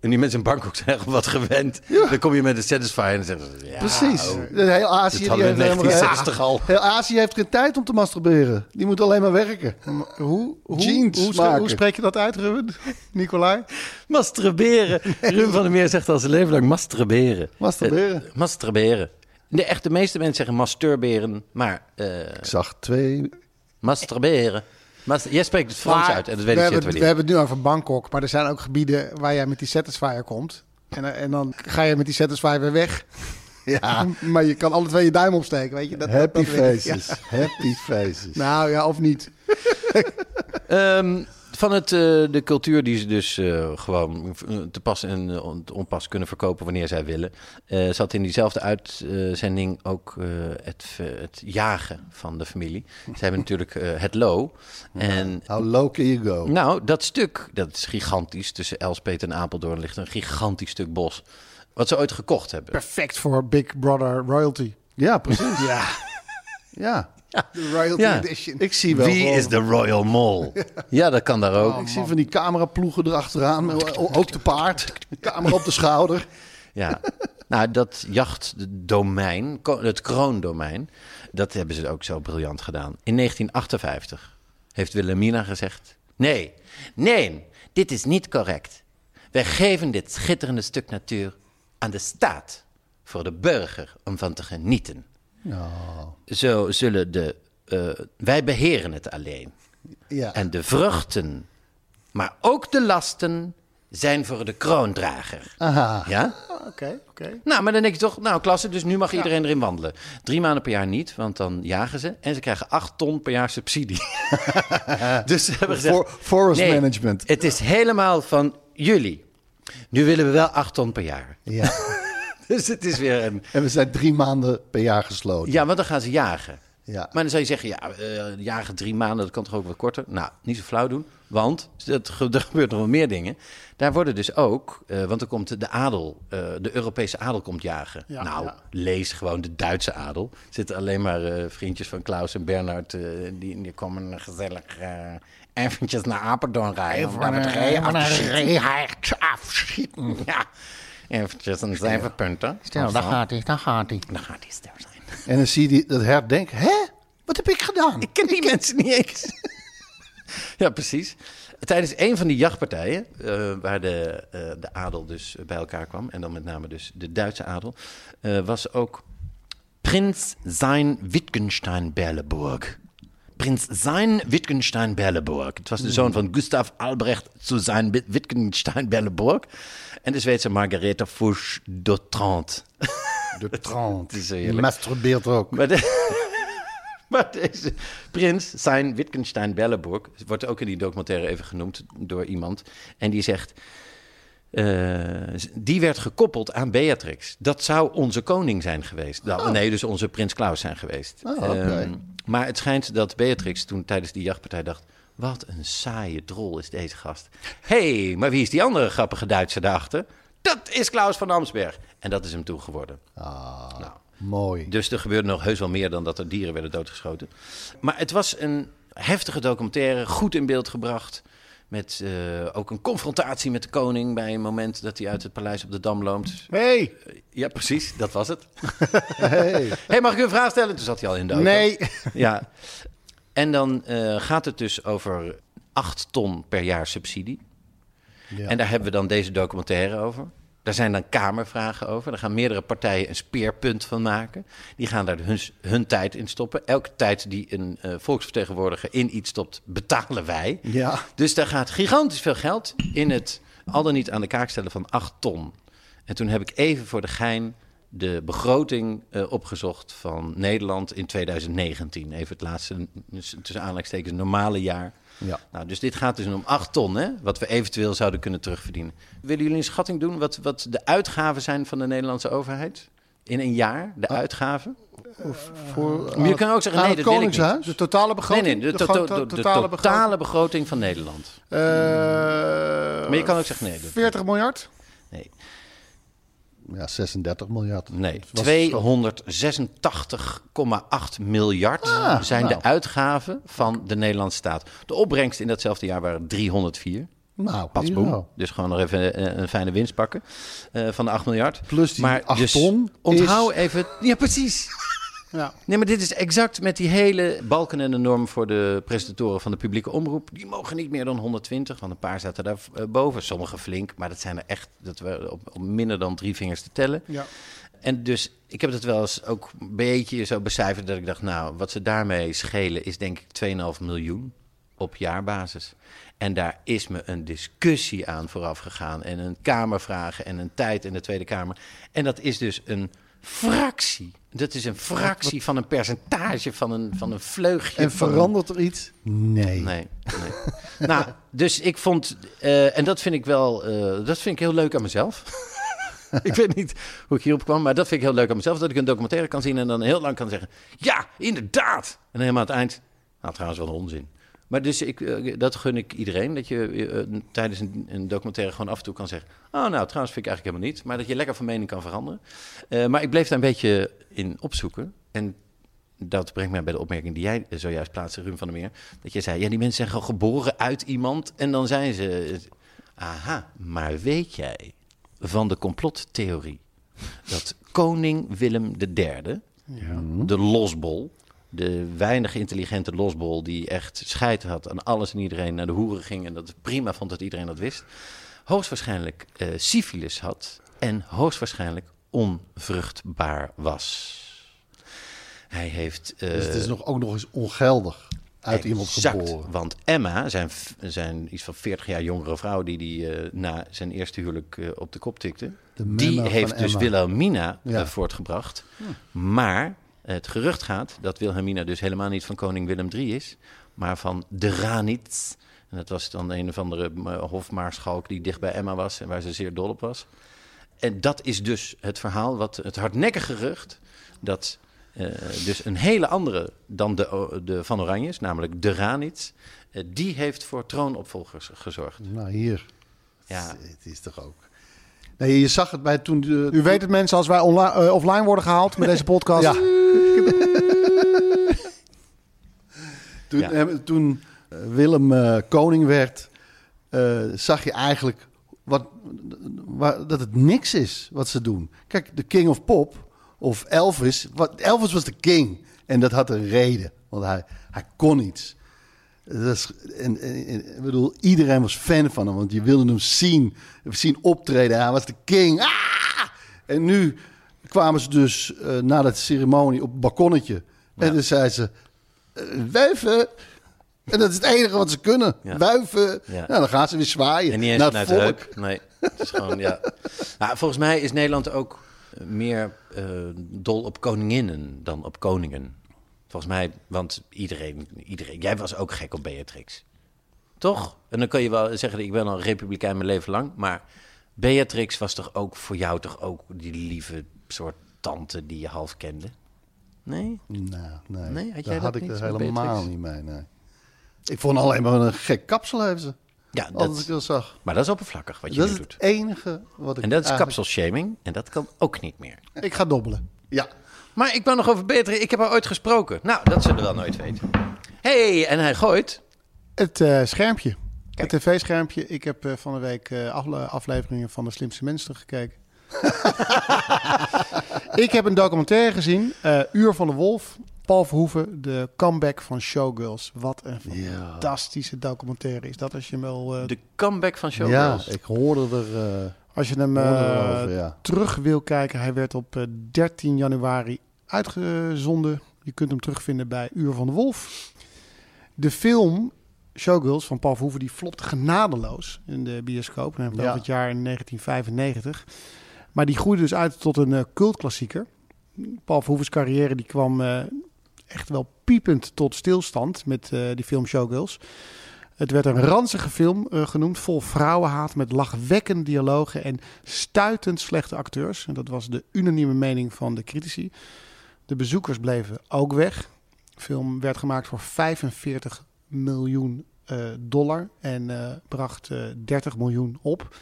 en die mensen in Bangkok zijn wat gewend. Dan kom je met een Satisfyer en dan zeggen ze... Ja, Precies. oh, De hele Azië, dit die hadden we in heeft helemaal- 1960 al. Heel Azië heeft geen tijd om te masturberen. Die moet alleen maar werken. Hoe, hoe, Jeans hoe, maken. hoe spreek je dat uit, Ruben? Nicolai? Masturberen. Ruben van der Meer zegt al zijn leven lang masturberen. Masturberen. Eh, masturberen. De, echt, de meeste mensen zeggen masturberen, maar eh Ik zag twee... masturberen. Mas- Jij spreekt het Frans Maar uit en dat weet we ik hebben, we hebben het nu over Bangkok, maar er zijn ook gebieden waar jij met die Satisfyer komt. En, eh, en dan ga je met die Satisfyer weer weg. Ja. Maar je kan alle twee je duim opsteken, weet je? Dat, Happy dat faces. Happy faces. Nou ja, of niet. Ehm, van het, eh, de cultuur die ze dus eh, gewoon eh, te pas en te onpas kunnen verkopen wanneer zij willen, eh, zat in diezelfde uitzending ook eh, het, het jagen van de familie. Ze hebben natuurlijk eh, het Lo. En How low can you go? nou, dat stuk, dat is gigantisch. Tussen Elspet en Apeldoorn ligt een gigantisch stuk bos. Wat ze ooit gekocht hebben. Perfect voor Big Brother royalty. Ja, precies. ja. Ja. De royalty Ja. edition. Ik zie wel Wie gewoon- is de Royal Mole? Ja, dat kan daar ook. Ik zie van die cameraploegen erachteraan. met- Ook te paard. Camera op de schouder. Ja, nou dat jachtdomein, het kroondomein, dat hebben ze ook zo briljant gedaan. In 1958 heeft Wilhelmina gezegd: Nee, nee, dit is niet correct. Wij geven dit schitterende stuk natuur aan de staat voor de burger om van te genieten. Zo zullen de. eh, wij beheren het alleen. Ja. En de vruchten, maar ook de lasten, zijn voor de kroondrager. Aha. Ja? Oké, oké. Nou, maar dan denk je toch, nou klasse, dus nu mag iedereen erin wandelen. Drie maanden per jaar niet, want dan jagen ze. En ze krijgen acht ton per jaar subsidie. dus ze hebben gezegd... For- forest nee, management. Het is helemaal van jullie. Nu willen we wel acht ton per jaar. Ja. Dus het is weer een... En we zijn drie maanden per jaar gesloten. Ja, want dan gaan ze jagen. Ja. Maar dan zou je zeggen, ja, eh, jagen drie maanden, dat kan toch ook wat korter? Nou, niet zo flauw doen, want dat, er gebeurt nog wel meer dingen. Daar worden dus ook, eh, want er komt de adel, eh, de Europese adel komt jagen. Ja, nou, ja. lees gewoon de Duitse adel. Er zitten alleen maar eh, vriendjes van Klaus en Bernhard, eh, die, die komen gezellig eh, eventjes naar Apeldoorn rijden. om daar wat ree af te schieten. Ja, eventjes een zeven punten. Stel, daar gaat hij, daar gaat hij. Dan gaat hij ster zijn. En dan zie je die, dat hert denken, hè? Wat heb ik gedaan? Ik ken die mensen niet eens. ja, precies. Tijdens een van die jachtpartijen, eh, waar de, eh, de adel dus bij elkaar kwam, en dan met name dus de Duitse adel, eh, was ook Prins Sein Wittgenstein-Berleburg. Prins Sein Wittgenstein-Berleburg. Het was de zoon van Gustav Albrecht zu Sein Wittgenstein-Berleburg en de Zweedse Margaretha Fuchs. De trant. is zo Die masturbeert ook. Maar, de- maar deze prins, zijn Wittgenstein Belleburg, wordt ook in die documentaire even genoemd door iemand. En die zegt, eh, die werd gekoppeld aan Beatrix. Dat zou onze koning zijn geweest. Nou, Nee, dus onze prins Klaus zijn geweest. Oh, oké. Ehm, maar het schijnt dat Beatrix toen tijdens die jachtpartij dacht... Wat een saaie drol is deze gast. Hé, hey, maar wie is die andere grappige Duitser daarachter? Dat is Klaus van Amsberg. En dat is hem toen geworden. Nou, Mooi. dus er gebeurde nog heus wel meer dan dat er dieren werden doodgeschoten. Maar het was een heftige documentaire, goed in beeld gebracht. Met eh, ook een confrontatie met de koning bij een moment dat hij uit het paleis op de Dam loopt. Hey, Ja, precies, dat was het. Hey. hey, mag ik u een vraag stellen? Toen zat hij al in de auto. nee. Ja. En dan eh, gaat het dus over 8 ton per jaar subsidie. Ja. En daar hebben we dan deze documentaire over. Daar zijn dan kamervragen over. Daar gaan meerdere partijen een speerpunt van maken. Die gaan daar hun, hun tijd in stoppen. Elke tijd die een eh, volksvertegenwoordiger in iets stopt, betalen wij. Ja. Dus daar gaat gigantisch veel geld in het al dan niet aan de kaak stellen van 8 ton. En toen heb ik even voor de gein de begroting eh, opgezocht van Nederland in 2019. Even het laatste, tussen aanleidingstekens, normale jaar. Ja. Nou, dus dit gaat dus om 8 ton, hè, wat we eventueel zouden kunnen terugverdienen. Willen jullie een schatting doen wat, wat de uitgaven zijn van de Nederlandse overheid? In een jaar, de uitgaven? Voor, Maar je kan ook zeggen, nee, dat wil ik niet. De totale begroting? Nee, nee, de, to- de totale totale, begroting van Nederland. Eh, Maar je kan ook zeggen, nee, dat- 40 miljard? Nee, Ja, 36 miljard. nee. Het was- 286,8 miljard Ah, zijn nou. de uitgaven van de Nederlandse staat. De opbrengst in datzelfde jaar waren 304. Nou, Patsboom. ja. Dus gewoon nog even een, een fijne winst pakken eh, van de 8 miljard. Plus die 8 ton Onthoud is- even... Ja, precies. Ja. Nee, maar dit is exact met die hele balken en de norm voor de presentatoren van de publieke omroep. Die mogen niet meer dan 120, want een paar zaten daar eh, boven. Sommige flink, maar dat zijn er echt dat we op, op minder dan drie vingers te tellen. Ja. En dus ik heb het wel eens ook een beetje zo becijferd dat ik dacht, nou, wat ze daarmee schelen is denk ik 2,5 miljoen op jaarbasis. En daar is me een discussie aan vooraf gegaan en een kamervragen en een tijd in de Tweede Kamer. En dat is dus een fractie. Dat is een fractie van een percentage van een, van een vleugje. En verandert er iets? Nee. Nee, nee. nou, dus ik vond, eh, en dat vind ik wel, eh, dat vind ik heel leuk aan mezelf. ik weet niet hoe ik hierop kwam, maar dat vind ik heel leuk aan mezelf. Dat ik een documentaire kan zien en dan heel lang kan zeggen, ja, inderdaad. En helemaal aan het eind, nou trouwens wel een onzin. Maar dus ik, eh, dat gun ik iedereen, dat je eh, tijdens een, een documentaire gewoon af en toe kan zeggen... oh, nou, trouwens vind ik eigenlijk helemaal niet. Maar dat je lekker van mening kan veranderen. Eh, maar ik bleef daar een beetje in opzoeken. En dat brengt mij bij de opmerking die jij zojuist plaatste, Ruud van der Meer. Dat je zei, ja, die mensen zijn gewoon geboren uit iemand en dan zijn ze... Aha, maar weet jij van de complottheorie dat koning Willem III, de losbol, de weinig intelligente losbol die echt scheid had aan alles en iedereen, naar de hoeren ging en dat prima vond dat iedereen dat wist, hoogstwaarschijnlijk eh syfilis had en hoogstwaarschijnlijk onvruchtbaar was. Hij heeft... eh, Dus het is nog, ook nog eens ongeldig uit iemand geboren. Want Emma, zijn, zijn iets van 40 jaar jongere vrouw die die eh, na zijn eerste huwelijk op de kop tikte, De die heeft dus Emma. Wilhelmina eh, Ja. voortgebracht. Maar het gerucht gaat dat Wilhelmina dus helemaal niet van koning Willem III is, maar van de Ranitz. En dat was dan een of andere eh, hofmaarschalk die dicht bij Emma was en waar ze zeer dol op was. En dat is dus het verhaal, wat, het hardnekkige gerucht, dat eh, dus een hele andere dan de, de van Oranjes, namelijk de Ranitz, eh, die heeft voor troonopvolgers gezorgd. Nou, hier. Ja. Het is toch ook... Nee, je zag het bij toen... De, U weet het mensen, als wij online, offline worden gehaald met deze podcast. Ja. Toen, Ja. eh, toen Willem eh, koning werd, eh, zag je eigenlijk wat, waar, dat het niks is wat ze doen. Kijk, de King of Pop of Elvis. Wat, Elvis was de king. En dat had een reden, want hij, hij kon iets. Dat is, en, en- en- ik bedoel, iedereen was fan van hem, want je wilde hem zien, zien optreden. Hij was de king. Ah! En nu kwamen ze dus eh, na de ceremonie op het balkonnetje. En dan zei ze, eh, wuiven. En dat is het enige wat ze kunnen. Ja. Wuiven. Ja. Nou, dan gaan ze weer zwaaien En niet eens naar het volk. heup. Nee, het is gewoon, ja. Nou, volgens mij is Nederland ook eh, meer dol op koninginnen dan op koningen. Volgens mij, want iedereen, iedereen... Jij was ook gek op Beatrix. Toch? En dan kun je wel zeggen, ik ben al republikein mijn leven lang. Maar Beatrix was toch ook voor jou toch ook die lieve soort tante die je half kende? Nee? Nou, nee, Nee, had jij dat had ik er helemaal Beatrix? niet mee. Nee. Ik vond alleen maar een gek kapsel heeft ze. Ja, Als dat, ik dat zag. maar dat is oppervlakkig wat je Dat nu is doet. het enige wat ik En dat is eigenlijk- kapselshaming. En dat kan ook niet meer. Ik ga dobbelen. Ja. Maar ik wou nog over Beatrix. Ik heb haar ooit gesproken. Nou, dat zullen we wel nooit weten. hey, en hij gooit. Het eh, schermpje. Kijk. Het tv-schermpje. Ik heb eh, van de week eh, afle- afleveringen van De Slimste Mensen gekeken. ik heb een documentaire gezien. eh, Uur van de Wolf. Paul Verhoeven. De comeback van Showgirls. Wat een Ja. fantastische documentaire is dat. Als je hem, wel, eh, De comeback van Ja, Showgirls. ik hoorde er, eh, als je hem eh, ja. terug wil kijken. Hij werd op eh, 13 januari uitgezonden. Je kunt hem terugvinden bij Uur van de Wolf. De film Showgirls van Paul Verhoeven, die flopt genadeloos in de bioscoop. En Ja. ja. het jaar 1995. Maar die groeide dus uit tot een eh, cultklassieker. Paul Verhoeven's carrière die kwam eh, echt wel piepend tot stilstand met eh, die film Showgirls. Het werd een ranzige film genoemd, vol vrouwenhaat met lachwekkende dialogen en stuitend slechte acteurs. En dat was de unanieme mening van de critici. De bezoekers bleven ook weg. De film werd gemaakt voor 45 miljoen dollar en bracht eh 30 miljoen op.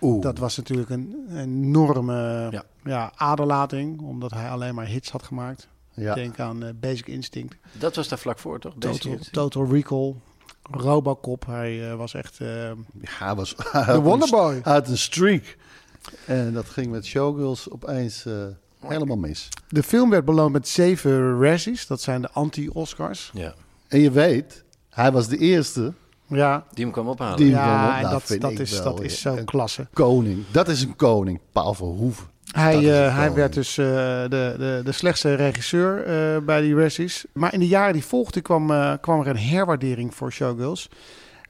Oeh. Dat was natuurlijk een enorme Ja. ja. aderlating, omdat hij alleen maar hits had gemaakt. ja. Denk aan eh, Basic Instinct, Dat was daar vlak voor, toch? Deze Total. Total Recall, Robocop. Hij eh, was echt eh, Ja, hij was de een- Wonderboy. Hij had een streak. En dat ging met Showgirls opeens helemaal mis. De film werd beloond met zeven Razzies. Dat zijn de anti-Oscars. Ja. En je weet, hij was de eerste Ja, Die hem kwam ophalen. Die- ja en nou, dat, dat, is, wel, dat is zo klasse. koning. Dat is een koning, Paul Verhoeven. Hij, Dat eh, hij werd dus eh, de, de, de slechtste regisseur eh, bij die Razzies. Maar in de jaren die volgden kwam, eh, kwam er een herwaardering voor Showgirls.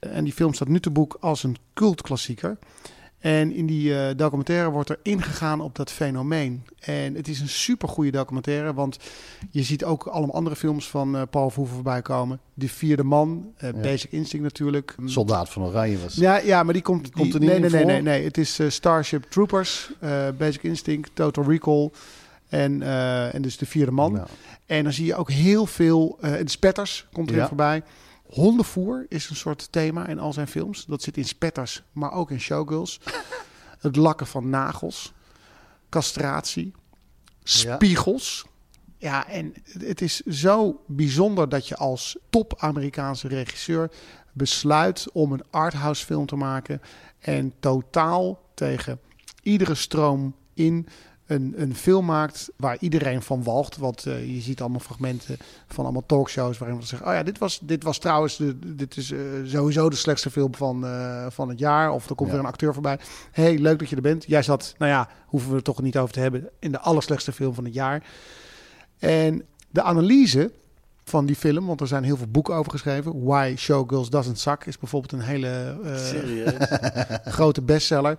Eh, en die film staat nu te boek als een cultklassieker. En in die eh, documentaire wordt er ingegaan op dat fenomeen. En het is een super goede documentaire, want je ziet ook allemaal andere films van eh, Paul Verhoeven voorbij komen. De Vierde Man, eh, Ja. Basic Instinct natuurlijk. Soldaat van Oranje was. Ja, ja, maar die komt, die, komt er niet nee, in nee, nee, nee, nee. Het is Starship Troopers, Basic Instinct, Total Recall en, en dus de vierde man. En dan zie je ook heel veel, de spetters komt erin Ja. voorbij. Hondenvoer is een soort thema in al zijn films. Dat zit in spetters, maar ook in showgirls. het lakken van nagels, castratie, spiegels. Ja, en het is zo bijzonder dat je als top-Amerikaanse regisseur besluit om een arthouse film te maken en totaal tegen iedere stroom in een, een film maakt waar iedereen van walgt. Want eh, je ziet allemaal fragmenten van allemaal talkshows waarin we zeggen: Oh ja, dit was, dit was trouwens, de, dit is eh, sowieso de slechtste film van, eh, van het jaar. Of er komt Ja. weer een acteur voorbij. hey, leuk dat je er bent. Jij zat, nou ja, hoeven we het toch niet over te hebben, in de allerslechtste film van het jaar. En de analyse van die film, want er zijn heel veel boeken over geschreven. Why Showgirls Doesn't Suck is bijvoorbeeld een hele grote bestseller.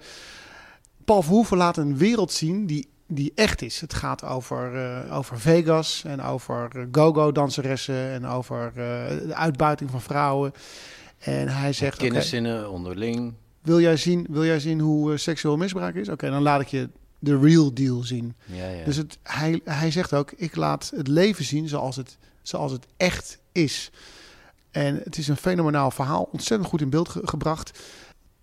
Paul Verhoeven laat een wereld zien die, die echt is. Het gaat over, eh, over Vegas en over eh, go-go-danseressen en over eh, de uitbuiting van vrouwen. En hij zegt, Kinderzinnen, onderling. wil, jij zien, wil jij zien hoe seksueel misbruik is? Oké, dan laat ik je de real deal zien. Ja, ja. Dus het, hij, hij zegt ook, ik laat het leven zien zoals het, zoals het echt is. En het is een fenomenaal verhaal, ontzettend goed in beeld ge- gebracht.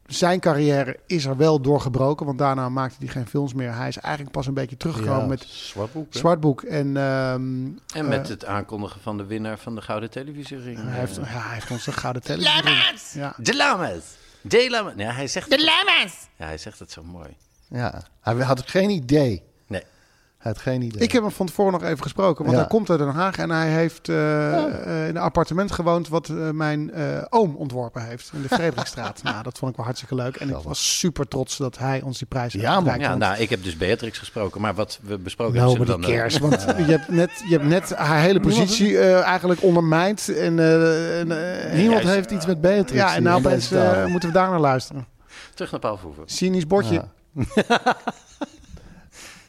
Zijn carrière is er wel doorgebroken, want daarna maakte hij geen films meer. Hij is eigenlijk pas een beetje teruggekomen ja, met Zwartboek. hè? Zwartboek. En, ehm, en met eh, het aankondigen van de winnaar van de Gouden Televisiering. hij, heeft, ja, hij heeft ons de gouden televisie. Ja. De Lamas! De Lamas! Ja, hij zegt De Lamas! Ja, hij zegt het zo mooi. Ja, hij had geen idee. Nee. Hij had geen idee. Ik heb hem van tevoren nog even gesproken, want Ja. hij komt uit Den Haag en hij heeft eh, eh, in een appartement gewoond wat eh, mijn eh, oom ontworpen heeft in de Frederikstraat. nou, dat vond ik wel hartstikke leuk en ik was super trots dat hij ons die prijs heeft Ja, man. gereikt. Ja, nou, ik heb dus Beatrix gesproken, maar wat we besproken hebben... Nobody zullen we dan, want je hebt, net, je hebt net haar hele positie eh, eigenlijk ondermijnd. En, eh, en, Niemand juist- heeft iets met Beatrix. ja, en in nou opeens moeten we daar naar luisteren. Terug naar Paul Verhoeven. Cynisch bordje.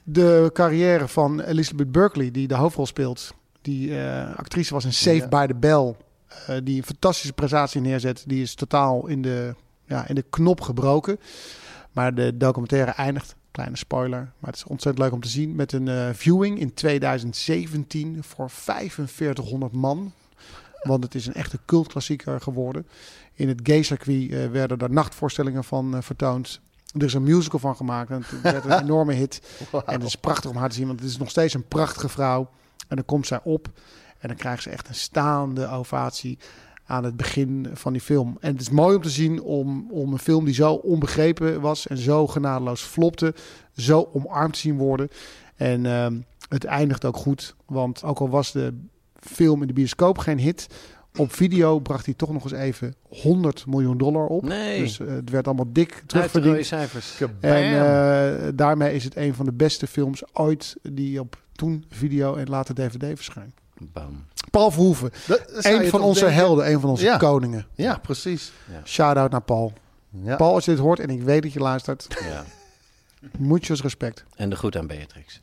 De carrière van Elizabeth Berkley, die de hoofdrol speelt. Die eh, actrice was in Ja. by the Bell. eh, die een fantastische prestatie neerzet. Die is totaal in de, ja, in de knop gebroken. Maar de documentaire eindigt, kleine spoiler. Maar het is ontzettend leuk om te zien. Met een eh, viewing in 2017 voor 4500 man. Want het is een echte cultklassieker geworden. In het gay-circuit werden er nachtvoorstellingen van vertoond. Er is een musical van gemaakt en het werd een enorme hit. En het is prachtig om haar te zien, want het is nog steeds een prachtige vrouw. En dan komt zij op en dan krijgt ze echt een staande ovatie aan het begin van die film. En het is mooi om te zien om, om een film die zo onbegrepen was en zo genadeloos flopte, zo omarmd te zien worden. En ehm, het eindigt ook goed, want ook al was de film in de bioscoop geen hit, op video bracht hij toch nog eens even 100 miljoen dollar op. Nee. Dus eh, het werd allemaal dik Uit de terugverdiend. cijfers. En eh, daarmee is het een van de beste films ooit die op toen video en later DVD verscheen. Bam. Paul Verhoeven, Dat een van onze denken? helden, een van onze Ja. koningen. Ja, precies. Shout-out naar Paul. Ja. Paul, als je dit hoort en ik weet dat je luistert, Ja. Muchos respect. En de goed aan Beatrix.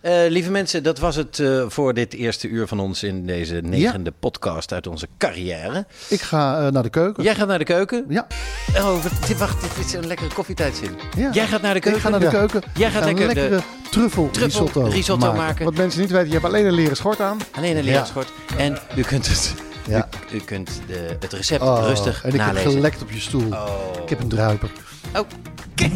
Eh, lieve mensen, dat was het eh, voor dit eerste uur van ons in deze negende podcast uit onze carrière. Ik ga eh, naar de keuken. Jij gaat naar de keuken. Ja. Oh, dit- wacht, dit is een lekkere koffietijdzin. Ja. Jij gaat naar de keuken. Ik ga naar de Ja. keuken. Jij gaat lekker de lekkere truffel, truffel risotto, risotto maken. maken. Wat mensen niet weten, je hebt alleen een leren schort aan. Alleen een leren schort. En u kunt het, Ja. u, u kunt de, het recept Oh, rustig en ik nalezen. heb gelekt op je stoel. Oh. Ik heb een druiper. Oké,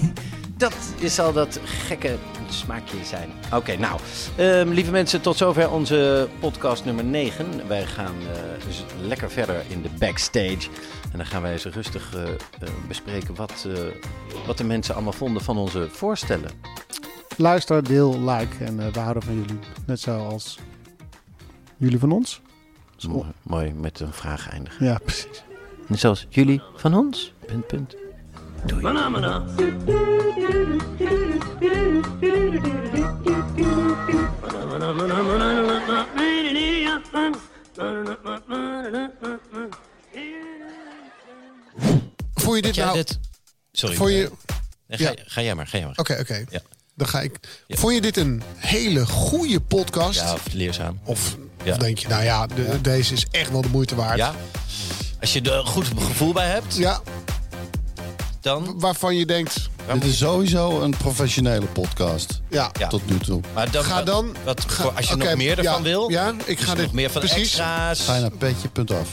dat is zal dat gekke smaakje zijn. Oké, nou, ehm, lieve mensen, tot zover onze podcast nummer 9. Wij gaan eh, dus lekker verder in de backstage. En dan gaan wij eens rustig eh, eh, bespreken wat, wat de mensen allemaal vonden van onze voorstellen. Luister, deel, like en we houden van jullie. Net zoals jullie van ons. Mooi, mooi met een vraag eindigen. Ja, precies. Net zoals jullie van ons. Punt, punt. Doei. Vond je dit nou... dit... Sorry. Vond je, Nee, ga, Ja. ga jij maar, ga jij maar. Oké, oké. Ja. Dan ga ik. Ja. Vond je dit een hele goede podcast? Ja, of leerzaam. Of, Ja. of denk je, nou ja, de- deze is echt wel de moeite waard? Ja? Als je er een goed gevoel bij hebt, Ja, dan... waarvan je denkt, Dit is sowieso een professionele podcast. ja. Ja. Tot nu toe. Maar dan, Ga dan- Wat, ga- als je nog meer ervan ja, wil... ja, ik ga dit- nog meer van precies. extra's... Ga je naar petje.af.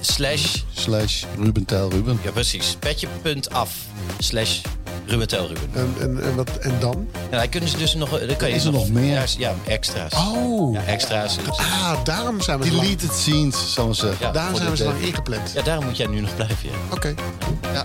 Slash... Slash Ruben Tel Ruben. Ja, precies. Petje.af. Slash Ruben Tel Ruben. En, en, en, wat, en dan? Ja, dan kunnen ze dus nog... Dan kan je Is er nog meer? Ja, ja, extra's. Oh, Ja, extra's. ah, daarom zijn we zo lang, Deleted scenes, zal ik zeggen. Ja. daarom zijn we zo lang ingepland. Ja, daarom moet jij nu nog blijven. Ja. Oké. Ja.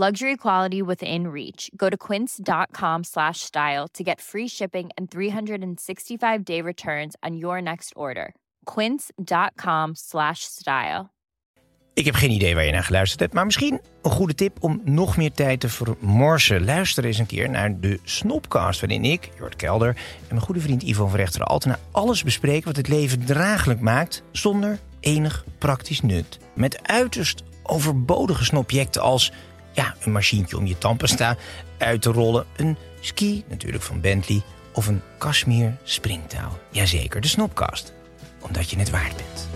Luxury quality within reach. Go to quince.com slash style to get free shipping and 365 day returns on your next order. Quince.com slash style. Ik heb geen idee waar je naar geluisterd hebt, maar misschien een goede tip om nog meer tijd te vermorsen. Luister eens een keer naar de Snopcast, waarin ik, Jort Kelder en mijn goede vriend Ivo van Rechteren Altena alles bespreken wat het leven draaglijk maakt zonder enig praktisch nut. Met uiterst overbodige snobjecten als ja, een machientje om je tandpasta uit te rollen, een ski natuurlijk van Bentley of een Kashmir springtouw. Jazeker, de Snopcast. Omdat je het waard bent.